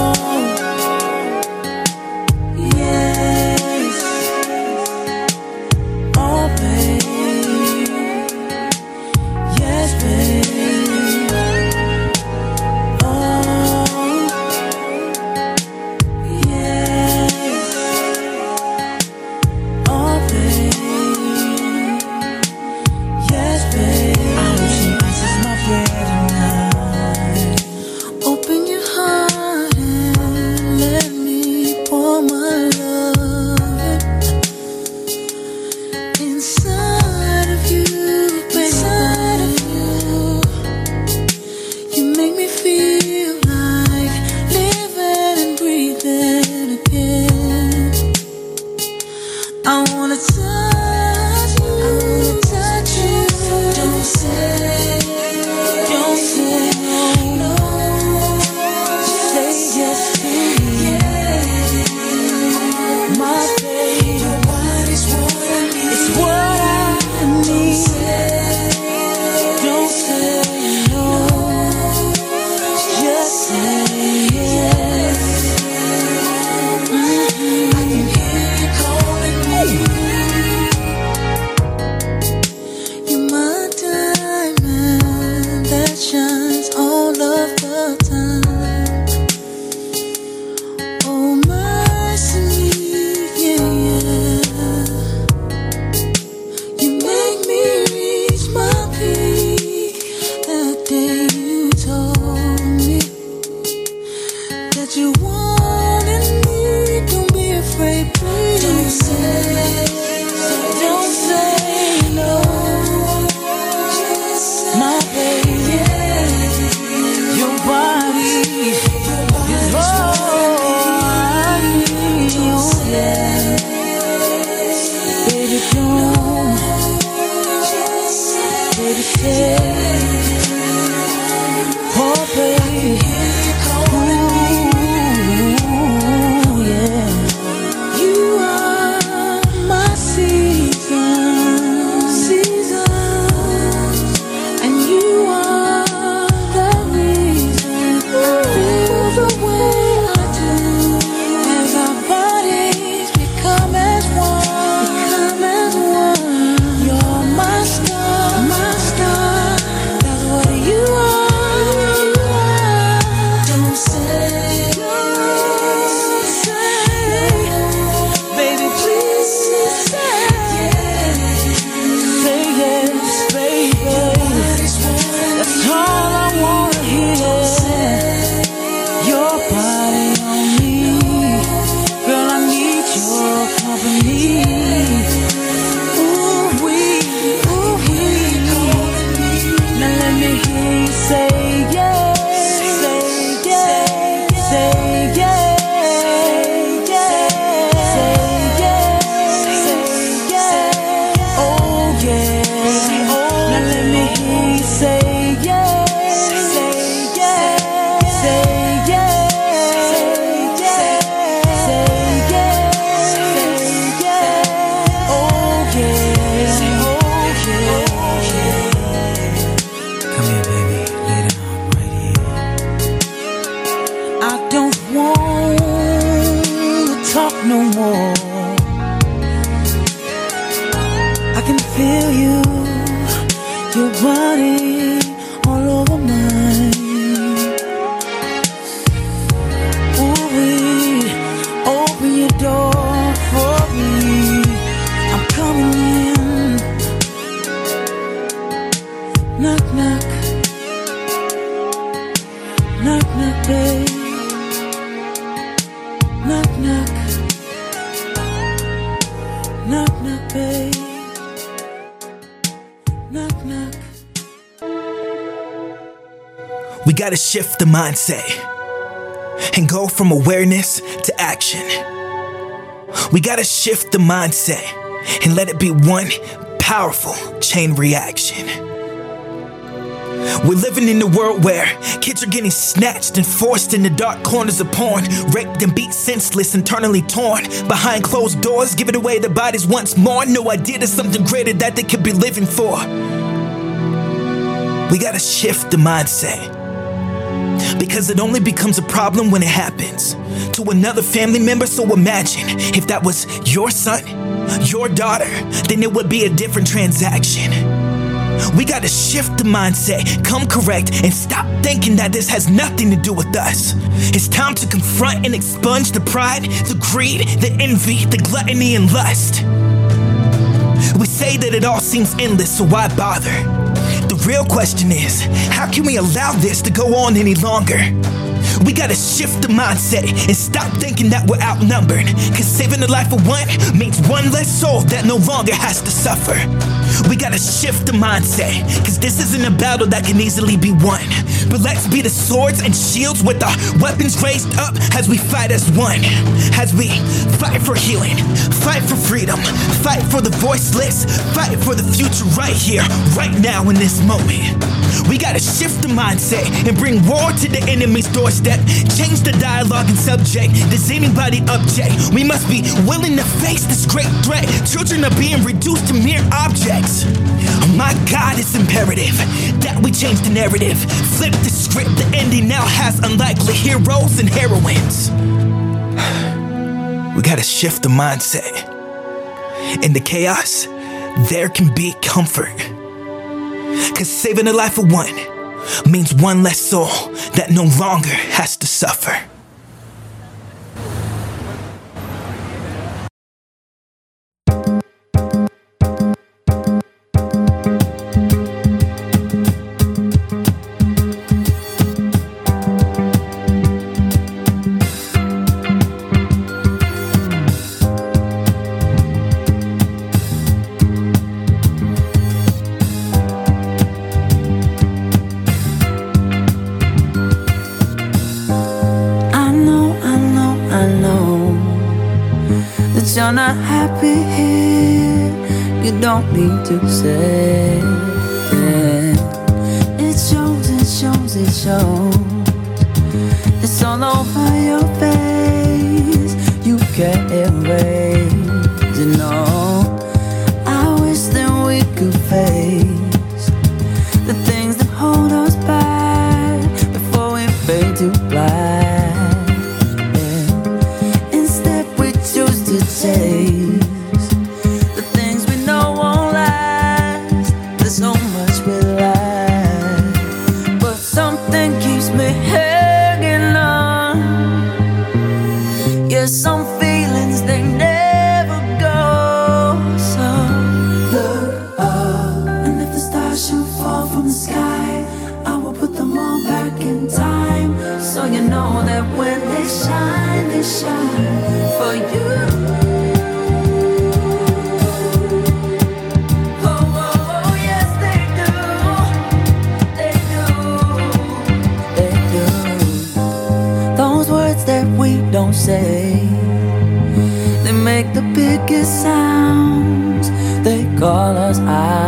Gotta shift the mindset and go from awareness to action. We gotta shift the mindset and let it be one powerful chain reaction. We're living in a world where kids are getting snatched and forced into dark corners of porn, raped and beat senseless, internally torn. Behind closed doors, giving away their bodies once more. No idea there's something greater that they could be living for. We gotta shift the mindset. Because it only becomes a problem when it happens to another family member. So imagine if that was your son, your daughter, then it would be a different transaction. We gotta shift the mindset, come correct, and stop thinking that this has nothing to do with us. It's time to confront and expunge the pride, the greed, the envy, the gluttony, and lust. We say that it all seems endless, so why bother? Real question is how can we allow this to go on any longer? We gotta shift the mindset and stop thinking that we're outnumbered. Cause saving the life of one means one less soul that no longer has to suffer. We gotta shift the mindset, cause this isn't a battle that can easily be won. But let's be the swords and shields with our weapons raised up as we fight as one. As we fight for healing, fight for freedom, fight for the voiceless, fight for the future right here, right now in this moment. We gotta shift the mindset and bring war to the enemy's doorstep. Change the dialogue and subject. Does anybody object? We must be willing to face this great threat. Children are being reduced to mere objects. My God, it's imperative that we change the narrative. Flip the script. The ending now has unlikely heroes and heroines. We gotta shift the mindset. In the chaos, there can be comfort. Cause saving the life of one means one less soul that no longer has to suffer. I know that you're not happy here. You don't need to say it. It shows, it shows, it shows. It's all over your face. You can't erase They call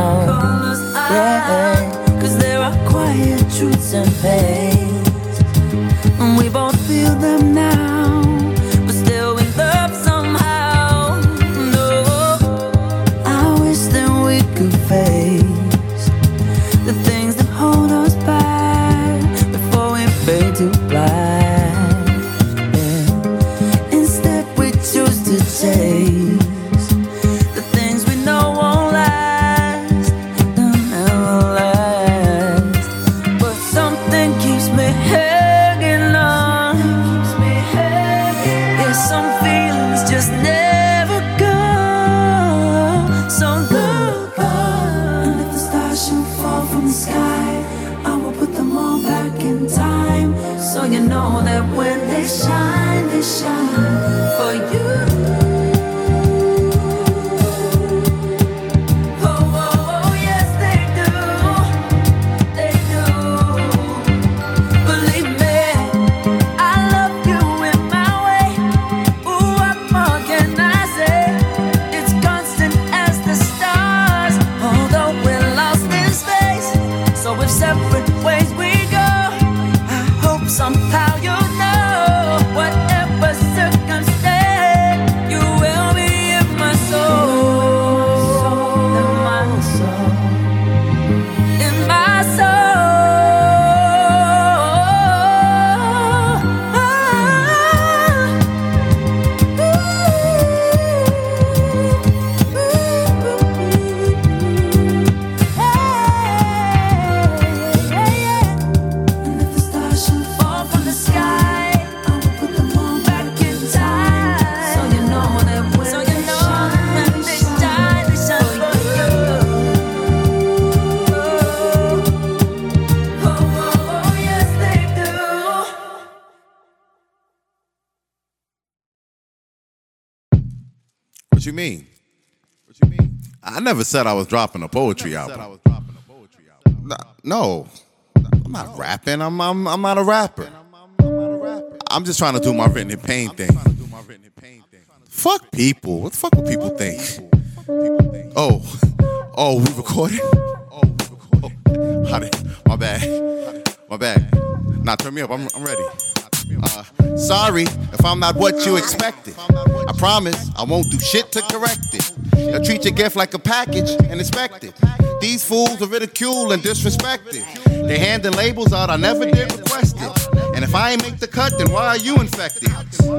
mean? I never said I was dropping a poetry album. Nah, No, I'm not rapping. I'm, I'm I'm not a rapper. I'm just trying to do my written in pain thing. Fuck people. What the fuck would people think? Oh, oh, we recording? Oh, did- oh, my bad, my bad. Nah, turn me up. I'm, I'm ready. Uh, sorry if I'm not what you expected. I promise I won't do shit to correct it. You'll treat your gift like a package and inspect it. These fools are ridiculed and disrespected. They handing labels out I never did request it. And if I ain't make the cut, then why are you infected?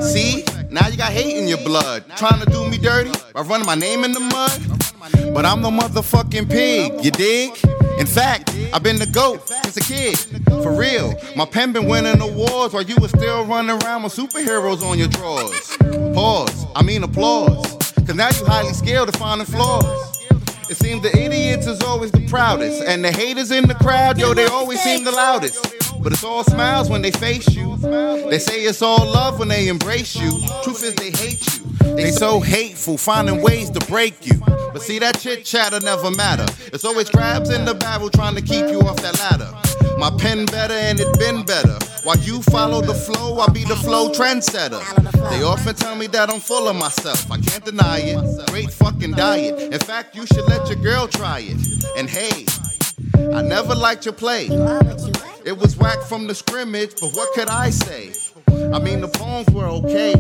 See, now you got hate in your blood. Trying to do me dirty by running my name in the mud. But I'm the motherfucking pig, you dig? In fact, I've been the GOAT since a kid. For real. My pen been winning awards while you was still running around with superheroes on your drawers. Pause. I mean applause. Cause now you highly skilled at finding flaws. It seems the idiots is always the proudest. And the haters in the crowd, yo, they always seem the loudest. But it's all smiles when they face you. They say it's all love when they embrace you. Truth is they hate you. They so hateful, finding ways to break you. But see that chit chatter never matter. It's always crabs in the barrel trying to keep you off that ladder. My pen better and it been better. While you follow the flow, I be the flow trendsetter. They often tell me that I'm full of myself. I can't deny it. Great fucking diet. In fact, you should let your girl try it. And hey, I never liked your play. It was whack from the scrimmage, but what could I say? I mean, the poems were okay.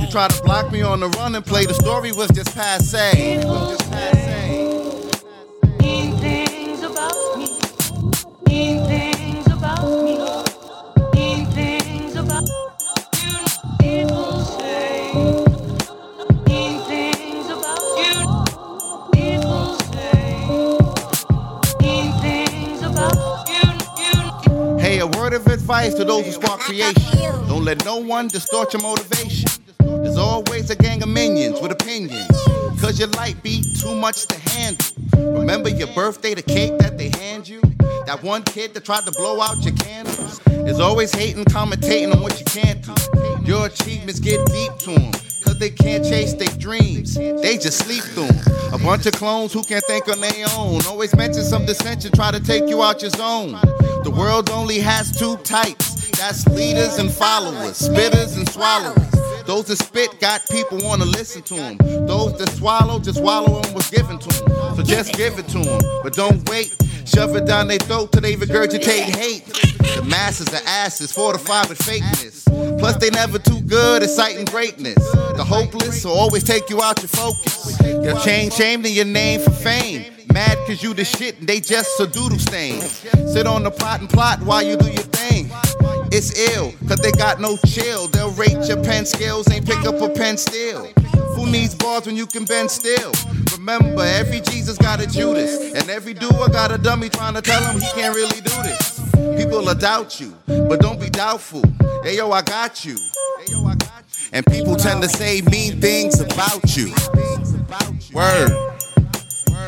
You tried to block me on the run and play. The story was just passe. Was just passe. Mean things about me. Mean things about me. Hey, a word of advice to those who spark creation. Don't let no one distort your motivation. There's always a gang of minions with opinions. Cause your life be too much to handle. Remember your birthday, the cake that they hand you? That one kid that tried to blow out your candles? Is always hating, commentating on what you can't do. Your achievements get deep to them. Cause they can't chase their dreams. They just sleep through 'em. A bunch of clones who can't think on their own. Always mention some dissension, try to take you out your zone. The world only has two types. That's leaders and followers, spitters and swallowers. Those that spit got people wanna listen to them. Those that swallow, just swallow them was given to them. So just give it to them, but don't wait. Shove it down their throat till they regurgitate hate. The masses are asses, fortified with fakeness. Plus they never too good at citing greatness. The hopeless will always take you out your focus. They'll change shame to your name for fame. Mad cause you the shit and they just a doodle stain. Sit on the pot and plot while you do your thing. It's ill, cause they got no chill. They'll rate your pen skills, ain't pick up a pen still. Who needs bars when you can bend still? Remember, every Jesus got a Judas, and every doer got a dummy trying to tell him he can't really do this. People will doubt you, but don't be doubtful. Hey yo, I got you. And people tend to say mean things about you. Word.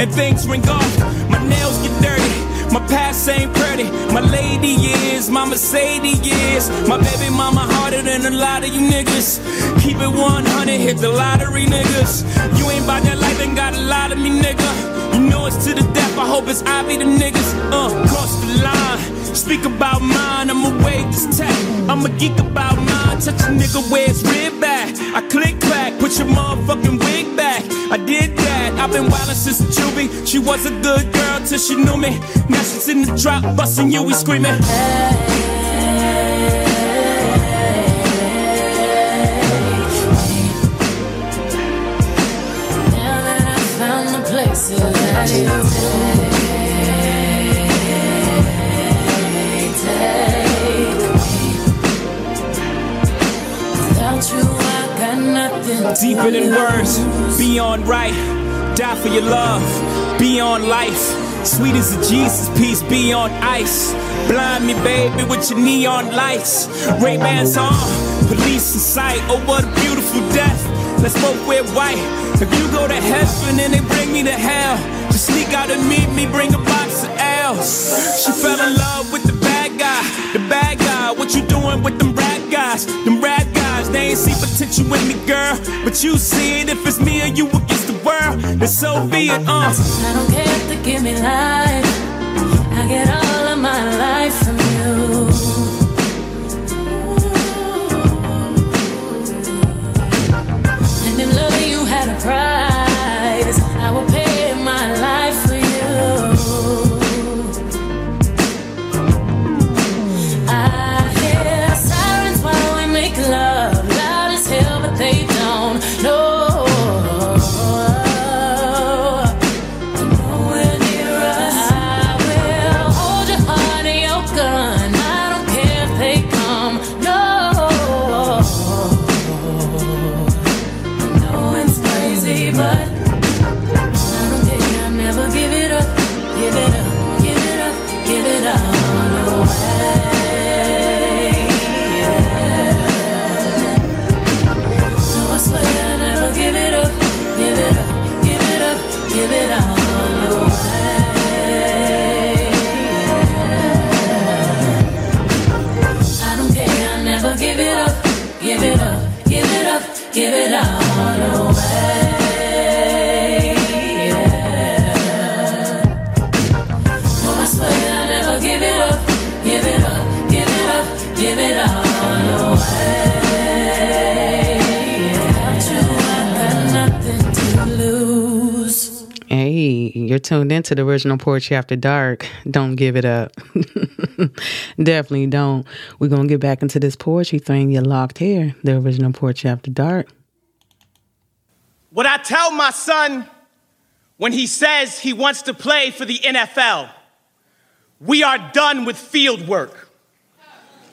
and things ring off. My nails get dirty. My past ain't pretty. My lady is, my Mercedes is. My baby mama harder than a lot of you niggas. Keep it 100, hit the lottery, niggas. You ain't about that life, ain't got a lot of me, nigga. You know it's to the death, I hope it's I be the niggas. Uh, cross the line. Speak about mine, I'ma wave this tech. I'm a geek about mine. Touch a nigga where it's rib back. I click clack, put your motherfucking wig back. I did that. I've been wildin' since Juvie. She was a good girl till she knew me. Now she's in the drop, bustin' you, we screaming. Now that I found Deeper than words, beyond right. Die for your love, beyond life. Sweet as a Jesus piece, beyond ice. Blind me, baby, with your neon lights. Ray Bans on, police in sight. Oh, what a beautiful death. Let's both wear white. If you go to heaven and they bring me to hell, just sneak out and meet me, bring a box of L's. She fell in love with the bad guy, the bad guy. What you doing with them rat guys? Them ain't see potential in me, girl. But you see it if it's me or you against the world, then so be it, uh. I don't care if they give me life. I get all tuned into the original Poetry After Dark, don't give it up. Definitely don't. We're going to get back into this poetry thing. You're locked here, the original Poetry After Dark. What I tell my son when he says he wants to play for the NFL, we are done with field work.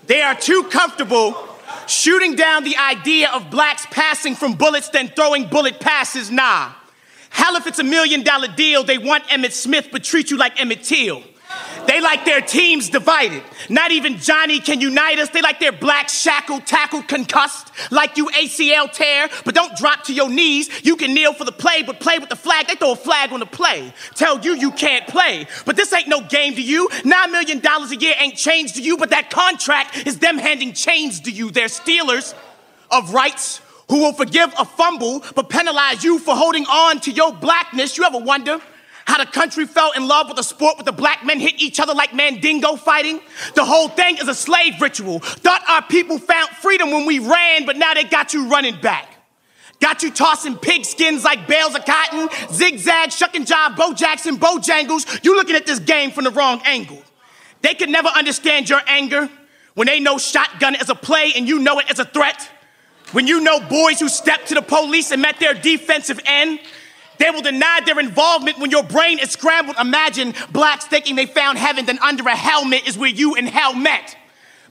They are too comfortable shooting down the idea of blacks passing from bullets than throwing bullet passes. Nah. Hell, if it's a million dollar deal, they want Emmitt Smith but treat you like Emmett Till. They like their teams divided. Not even Johnny can unite us. They like their black shackled, tackled, concussed, like you ACL tear, but don't drop to your knees. You can kneel for the play, but play with the flag. They throw a flag on the play. Tell you you can't play. But this ain't no game to you. Nine million dollars a year ain't change to you, but that contract is them handing chains to you. They're stealers of rights who will forgive a fumble but penalize you for holding on to your blackness. You ever wonder? How the country fell in love with a sport where the black men hit each other like mandingo fighting? The whole thing is a slave ritual. Thought our people found freedom when we ran, but now they got you running back. Got you tossing pigskins like bales of cotton, zigzag, shuck and jive, Bo Jackson, Bojangles. You looking at this game from the wrong angle. They could never understand your anger when they know shotgun is a play and you know it as a threat. When you know boys who stepped to the police and met their defensive end. They will deny their involvement when your brain is scrambled. Imagine blacks thinking they found heaven, then under a helmet is where you and hell met.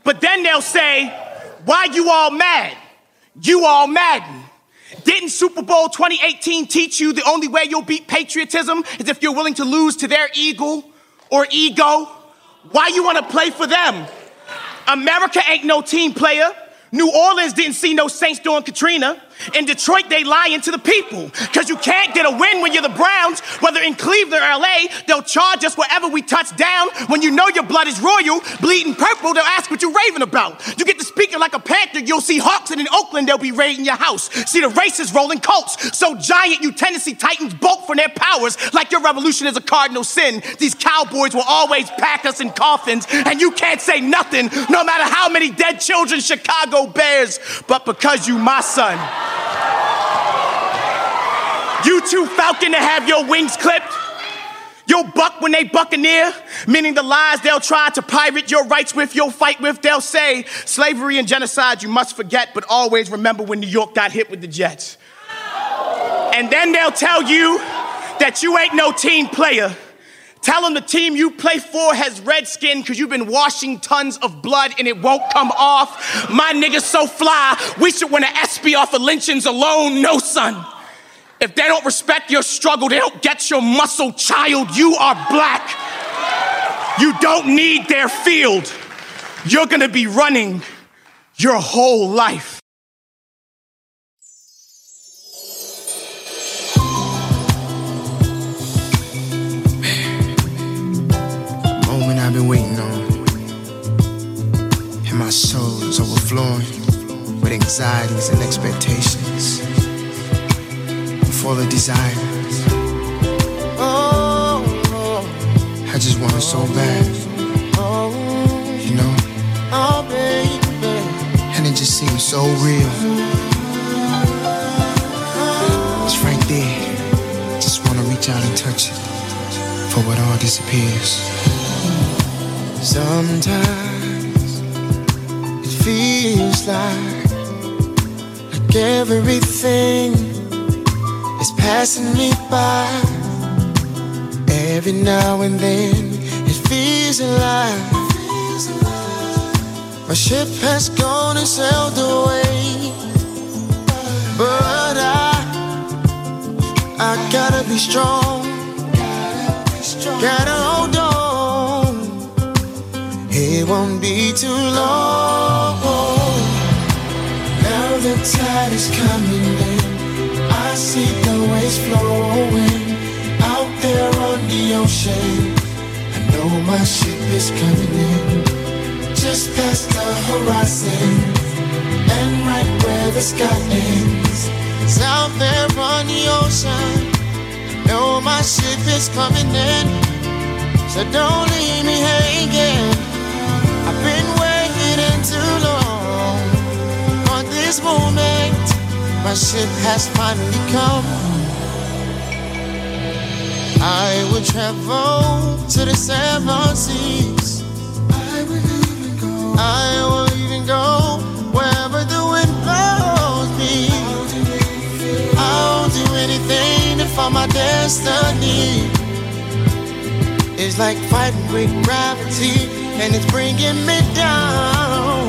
But then they'll say, Why you all mad? You all Madden. Didn't Super Bowl 2018 teach you the only way you'll beat patriotism is if you're willing to lose to their eagle or ego? Why you want to play for them? America ain't no team player. New Orleans didn't see no Saints during Katrina. In Detroit, they lying to the people. Because you can't get a win when you're the Browns, whether in Cleveland or LA, they'll charge us wherever we touch down. When you know your blood is royal, bleeding purple, they'll ask what you're raving about. You get to speaking like a panther, you'll see Hawks, and in Oakland, they'll be raiding your house. See the racists rolling Colts. So giant, you Tennessee Titans bulk from their powers like your revolution is a cardinal sin. These cowboys will always pack us in coffins, and you can't say nothing, no matter how many dead children Chicago bears. But because you my son, you too falcon to have your wings clipped. You'll buck when they buccaneer, meaning the lies they'll try to pirate your rights with, you'll fight with. They'll say slavery and genocide you must forget, but always remember when New York got hit with the Jets. And then they'll tell you that you ain't no team player. Tell them the team you play for has red skin because you've been washing tons of blood and it won't come off. My niggas so fly, we should win an ESPY off of lynchings alone. No, son. If they don't respect your struggle, they don't get your muscle, child. You are black. You don't need their field. You're gonna be running your whole life. moment I've been waiting on. And my soul is overflowing with anxieties and expectations. Full the desire. Oh. I just want it so bad. You know? Oh. And it just seems so real. It's right there. Just wanna reach out and touch it. For what all disappears. Sometimes it feels like, like everything is passing me by. Every now and then it feels alive. My ship has gone and sailed away, but I, I gotta be strong. Gotta hold on. It won't be too long. Now the tide is coming in. See the waves flowing out there on the ocean. I know my ship is coming in. Just past the horizon. And right where the sky ends. It's out there on the ocean. I know my ship is coming in. So don't leave me hanging. I've been waiting too long for this moment. My ship has finally come. I will travel to the seven seas. I would even go. I will even go wherever the wind blows me. I'll do anything to find my destiny. It's like fighting with gravity, and it's bringing me down.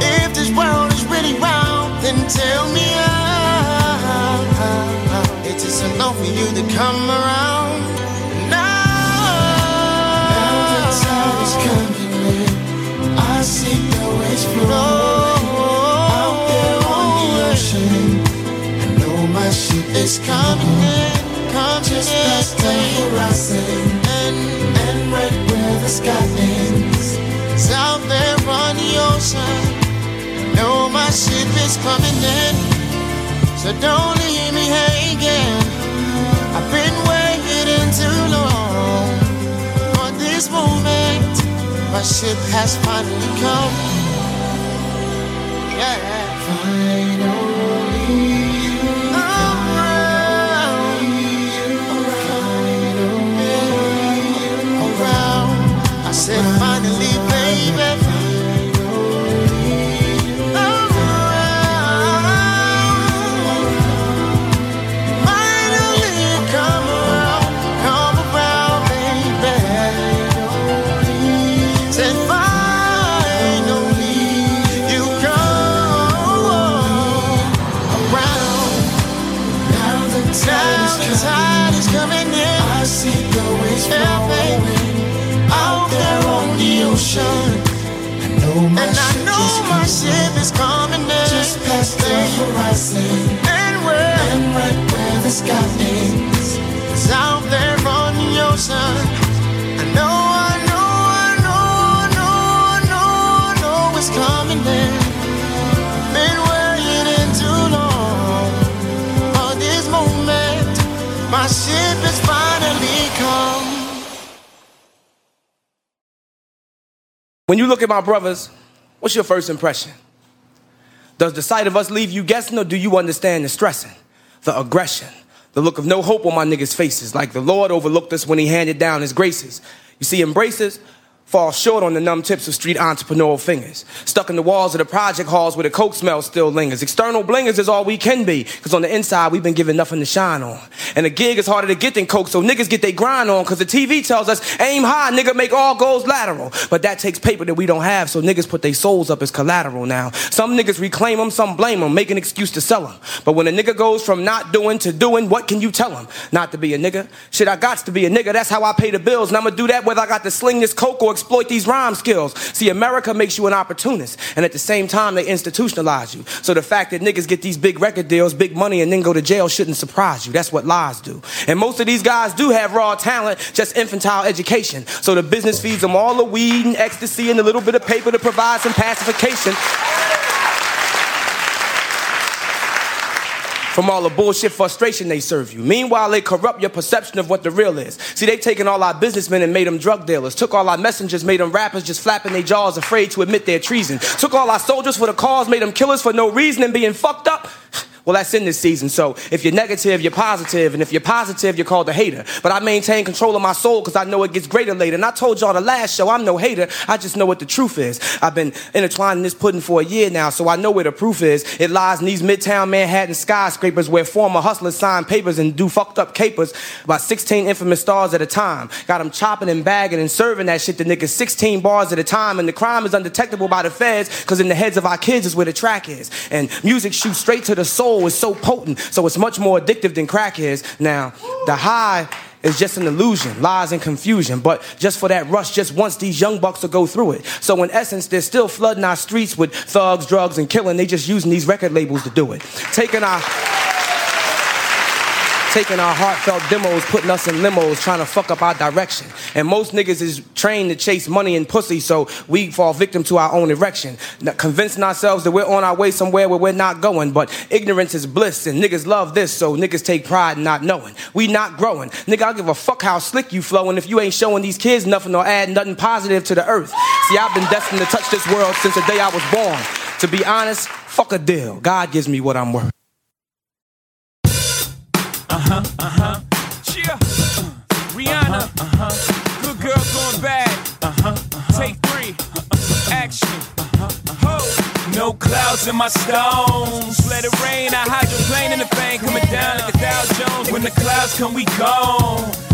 If this world is really round, then tell me how. It is enough for you to come around. Now, now the tide is coming in. I see the waves flowing out there on the ocean. I know my ship is coming in, coming just past the horizon, and and right where the sky ends. It's out there on the ocean. Ship is coming in, so don't leave me hanging. I've been waiting too long for this moment. My ship has finally come. Yeah. Finally. Is coming in. Just past the horizon. And where? And right where the sky ends. It's out there on the ocean. I know, I know, I know, I know, I know, I know it's coming in. Been waiting too long for this moment. My ship has finally come. When you look at my brothers, what's your first impression? Does the sight of us leave you guessing, or do you understand the stressing, the aggression, the look of no hope on my niggas' faces, like the Lord overlooked us when He handed down His graces? You see, embraces fall short on the numb tips of street entrepreneurial fingers. Stuck in the walls of the project halls where the coke smell still lingers. External blingers is all we can be, cause on the inside we've been given nothing to shine on. And a gig is harder to get than coke, so niggas get they grind on, cause the TV tells us aim high, nigga, make all goals lateral. But that takes paper that we don't have, so niggas put their souls up as collateral now. Some niggas reclaim them, some blame them, make an excuse to sell them. But when a nigga goes from not doing to doing, what can you tell him? Not to be a nigga? Shit, I got to be a nigga, that's how I pay the bills, and I'ma do that whether I got to sling this coke or exploit these rhyme skills. See, America makes you an opportunist, and at the same time, they institutionalize you. So the fact that niggas get these big record deals, big money, and then go to jail shouldn't surprise you. That's what lies do. And most of these guys do have raw talent, just infantile education. So the business feeds them all the weed and ecstasy and a little bit of paper to provide some pacification. From all the bullshit frustration they serve you. Meanwhile, they corrupt your perception of what the real is. See, they've taken all our businessmen and made them drug dealers. Took all our messengers, made them rappers just flapping their jaws, afraid to admit their treason. Took all our soldiers for the cause, made them killers for no reason and being fucked up. Well, that's in this season. So if you're negative, you're positive. And if you're positive, you're called a hater. But I maintain control of my soul because I know it gets greater later. And I told y'all the last show, I'm no hater. I just know what the truth is. I've been intertwining this pudding for a year now, so I know where the proof is. It lies in these midtown Manhattan skyscrapers where former hustlers sign papers and do fucked up capers. About 16 infamous stars at a time. Got them chopping and bagging and serving that shit to niggas 16 bars at a time. And the crime is undetectable by the feds because in the heads of our kids is where the track is. And music shoots straight to the soul is so potent, so it's much more addictive than crack is. Now, the high is just an illusion, lies and confusion. But just for that rush, just once these young bucks will go through it. So in essence, they're still flooding our streets with thugs, drugs, and killing. They just using these record labels to do it. Taking our taking our heartfelt demos, putting us in limos, trying to fuck up our direction. And most niggas is trained to chase money and pussy, so we fall victim to our own erection. Now, convincing ourselves that we're on our way somewhere where we're not going, but ignorance is bliss, and niggas love this, so niggas take pride in not knowing. We not growing. Nigga, I give a fuck how slick you flowing if you ain't showing these kids nothing or add nothing positive to the earth. See, I've been destined to touch this world since the day I was born. To be honest, fuck a deal. God gives me what I'm worth. Uh huh, uh huh. Yeah. Uh-huh. Good girl going bad. Uh-huh. Take three. Action. Ho. No clouds in my stones. Let it rain. I hydroplane in the thing coming down like a Dow Jones. When the clouds come, we gone.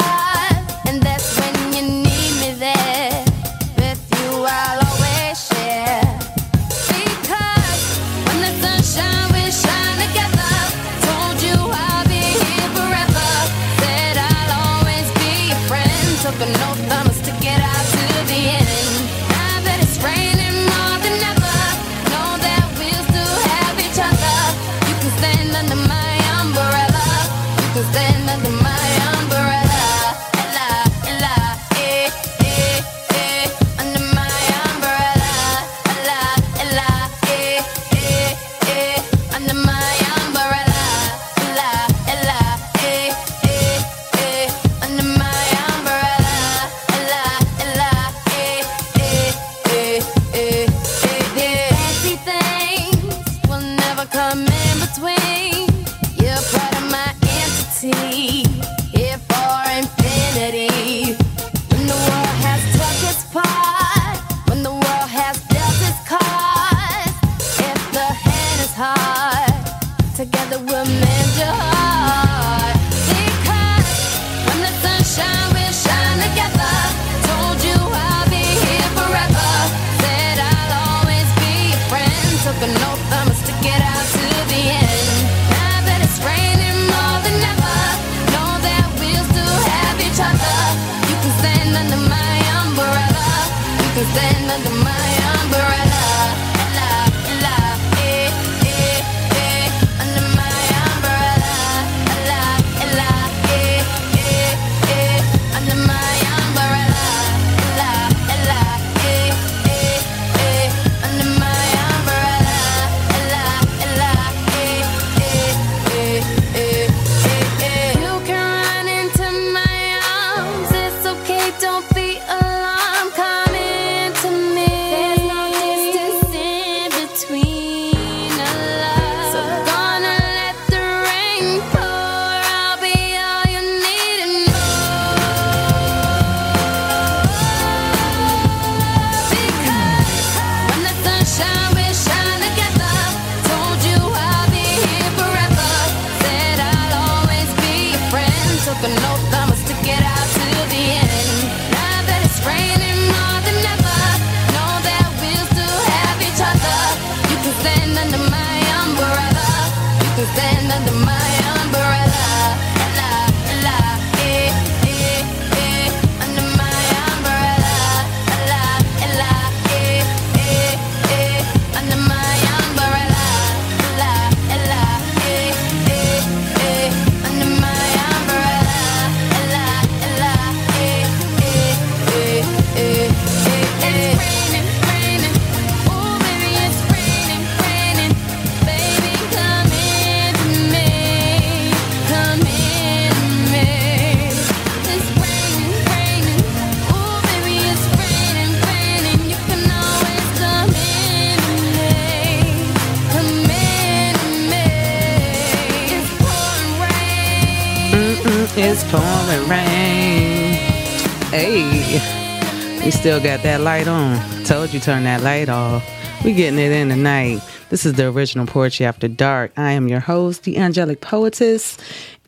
Still got that light on. Told you turn that light off. We getting it in tonight. This is the original Poetry After Dark. I am your host, D'Angelic Poetess.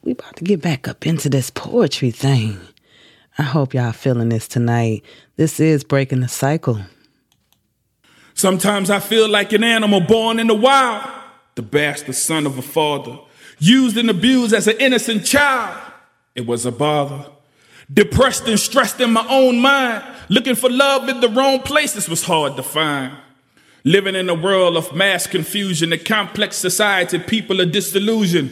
We about to get back up into this poetry thing. I hope y'all feeling this tonight. This is breaking the cycle. Sometimes I feel like an animal born in the wild, the bastard son of a father, used and abused as an innocent child. It was a bother. Depressed and stressed in my own mind, looking for love in the wrong places was hard to find. Living in a world of mass confusion, a complex society, people are disillusioned.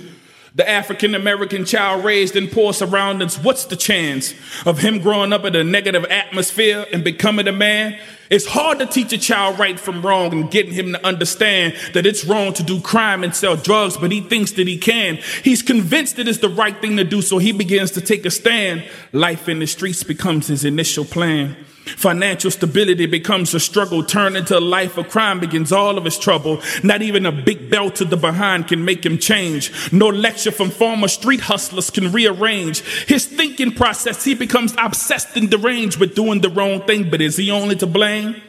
The African American child raised in poor surroundings, what's the chance of him growing up in a negative atmosphere and becoming a man? It's hard to teach a child right from wrong and getting him to understand that it's wrong to do crime and sell drugs, but he thinks that he can. He's convinced that it is the right thing to do, so he begins to take a stand. Life in the streets becomes his initial plan. Financial stability becomes a struggle, turned into a life of crime begins all of his trouble. Not even a big belt to the behind can make him change. No lecture from former street hustlers can rearrange his thinking process. He becomes obsessed and deranged with doing the wrong thing, but is he only to blame?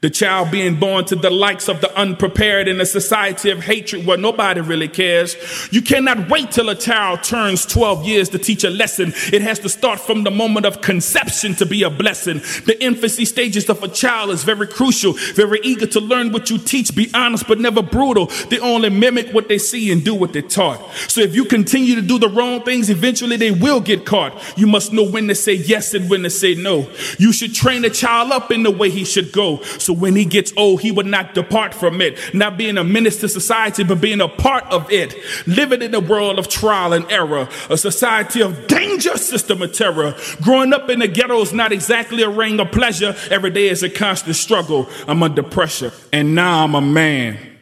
The child being born to the likes of the unprepared in a society of hatred where nobody really cares. You cannot wait till a child turns 12 years to teach a lesson. It has to start from the moment of conception to be a blessing. The infancy stages of a child is very crucial, very eager to learn what you teach. Be honest, but never brutal. They only mimic what they see and do what they're taught. So if you continue to do the wrong things, eventually they will get caught. You must know when to say yes and when to say no. You should train a child up in the way he should go. When he gets old, he would not depart from it, not being a menace to society, but being a part of it, living in a world of trial and error, a society of danger, system of terror. Growing up in the ghetto is not exactly a ring of pleasure. Every day is a constant struggle. I'm under pressure, and now I'm a man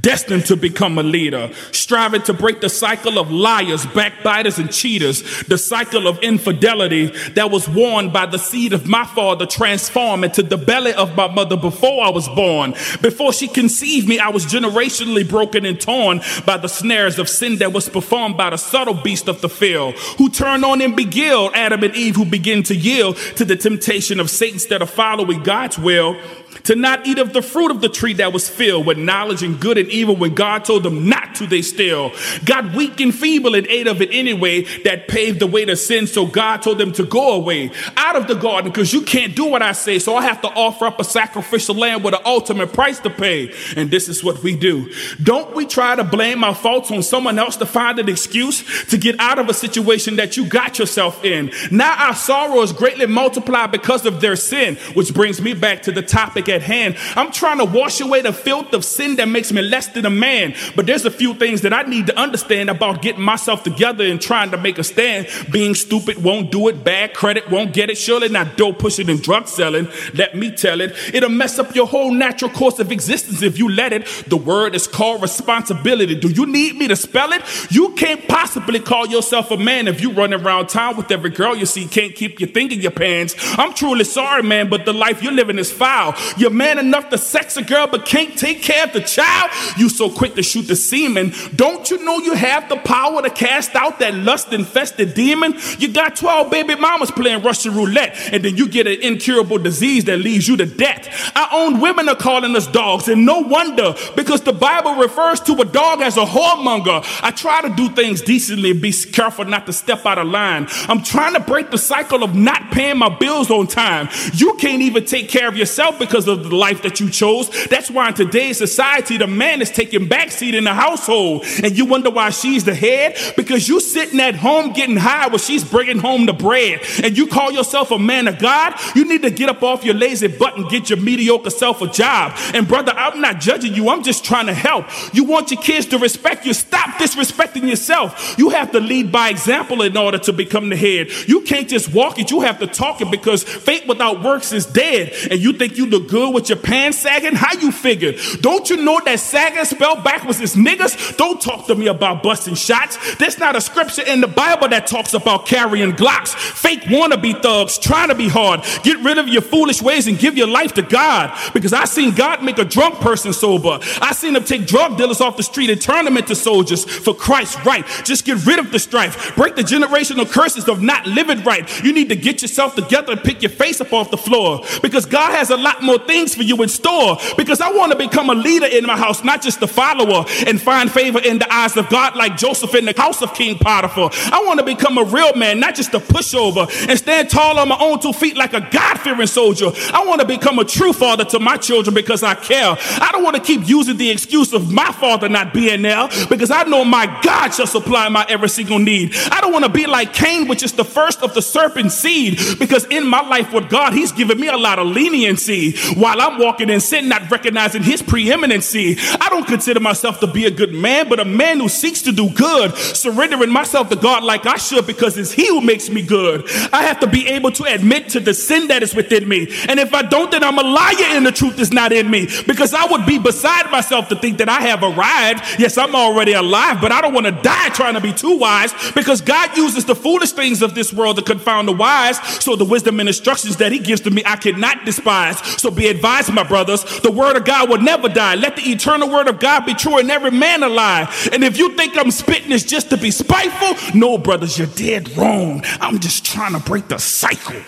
destined to become a leader, striving to break the cycle of liars, backbiters, and cheaters, the cycle of infidelity that was worn by the seed of my father transform into the belly of my mother before I was born. Before she conceived me, I was generationally broken and torn by the snares of sin that was performed by the subtle beast of the field, who turned on and beguiled Adam and Eve, who begin to yield to the temptation of Satan instead of following God's will to not eat of the fruit of the tree that was filled with knowledge and good and evil when God told them not to, they still got weak and feeble and ate of it anyway. That paved the way to sin. So God told them to go away out of the garden because you can't do what I say. So I have to offer up a sacrificial lamb with an ultimate price to pay. And this is what we do. Don't we try to blame our faults on someone else to find an excuse to get out of a situation that you got yourself in? Now our sorrow is greatly multiplied because of their sin, which brings me back to the topic at hand. I'm trying to wash away the filth of sin that makes me less than a man. But there's a few things that I need to understand about getting myself together and trying to make a stand. Being stupid won't do it. Bad credit won't get it. Surely not dope pushing and drug selling. Let me tell it. It'll mess up your whole natural course of existence if you let it. The word is called responsibility. Do you need me to spell it? You can't possibly call yourself a man if you run around town with every girl you see can't keep your thing in your pants. I'm truly sorry, man, but the life you're living is foul. You're man enough to sex a girl but can't take care of the child. You so quick to shoot the semen. Don't you know you have the power to cast out that lust infested demon? You got 12 baby mamas playing Russian roulette, and then you get an incurable disease that leads you to death. Our own women are calling us dogs, and no wonder because the Bible refers to a dog as a whoremonger. I try to do things decently and be careful not to step out of line. I'm trying to break the cycle of not paying my bills on time. You can't even take care of yourself because of the life that you chose. That's why in today's society, the man is taking backseat in the household. And you wonder why she's the head? Because you sitting at home getting high while she's bringing home the bread. And you call yourself a man of God? You need to get up off your lazy butt and get your mediocre self a job. And brother, I'm not judging you. I'm just trying to help. You want your kids to respect you. Stop disrespecting yourself. You have to lead by example in order to become the head. You can't just walk it. You have to talk it because faith without works is dead. And you think you look good with your pants sagging? How you figure? Don't you know that sagging spelled backwards is niggas? Don't talk to me about busting shots. There's not a scripture in the Bible that talks about carrying Glocks. Fake wannabe thugs trying to be hard. Get rid of your foolish ways and give your life to God. Because I seen God make a drunk person sober. I seen him take drug dealers off the street and turn them into soldiers for Christ's right. Just get rid of the strife. Break the generational curses of not living right. You need to get yourself together and pick your face up off the floor. Because God has a lot more things for you in store. Because I want to become a leader in my house, not just a follower, and find favor in the eyes of God like Joseph in the house of King Potiphar. I want to become a real man, not just a pushover, and stand tall on my own two feet like a God fearing soldier. I want to become a true father to my children because I care. I don't want to keep using the excuse of my father not being there because I know my God shall supply my every single need. I don't want to be like Cain, which is the first of the serpent seed, because in my life with God, He's given me a lot of leniency while I'm walking in sin, not recognizing His preeminency. I don't consider myself to be a good man, but a man who seeks to do good, surrendering myself to God like I should because it's He who makes me good. I have to be able to admit to the sin that is within me. And if I don't, then I'm a liar and the truth is not in me because I would be beside myself to think that I have arrived. Yes, I'm already alive, but I don't want to die trying to be too wise because God uses the foolish things of this world to confound the wise. So the wisdom and instructions that He gives to me, I cannot despise. So be advised, my brothers, the word of God will never die. Let the eternal word of God be true and every man alive. And if you think I'm spitting this just to be spiteful, no, brothers, you're dead wrong. I'm just trying to break the cycle.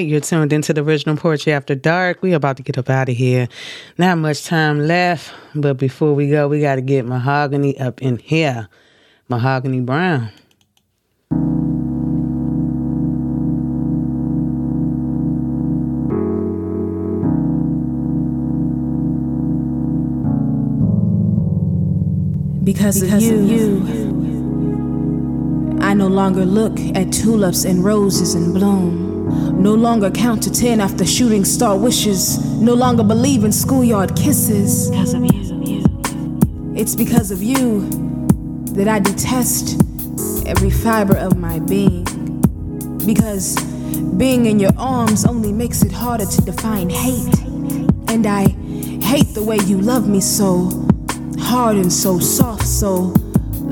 Right, you're tuned into the original Poetry After Dark. We about to get up out of here. Not much time left, but before we go, we got to get Mahogany up in here. Mahogany Browne. Because, of, you, I no longer look at tulips and roses in bloom. No longer count to ten after shooting star wishes. No longer believe in schoolyard kisses. Because of you. It's because of you that I detest every fiber of my being. Because being in your arms only makes it harder to define hate. And I hate the way you love me so hard and so soft, so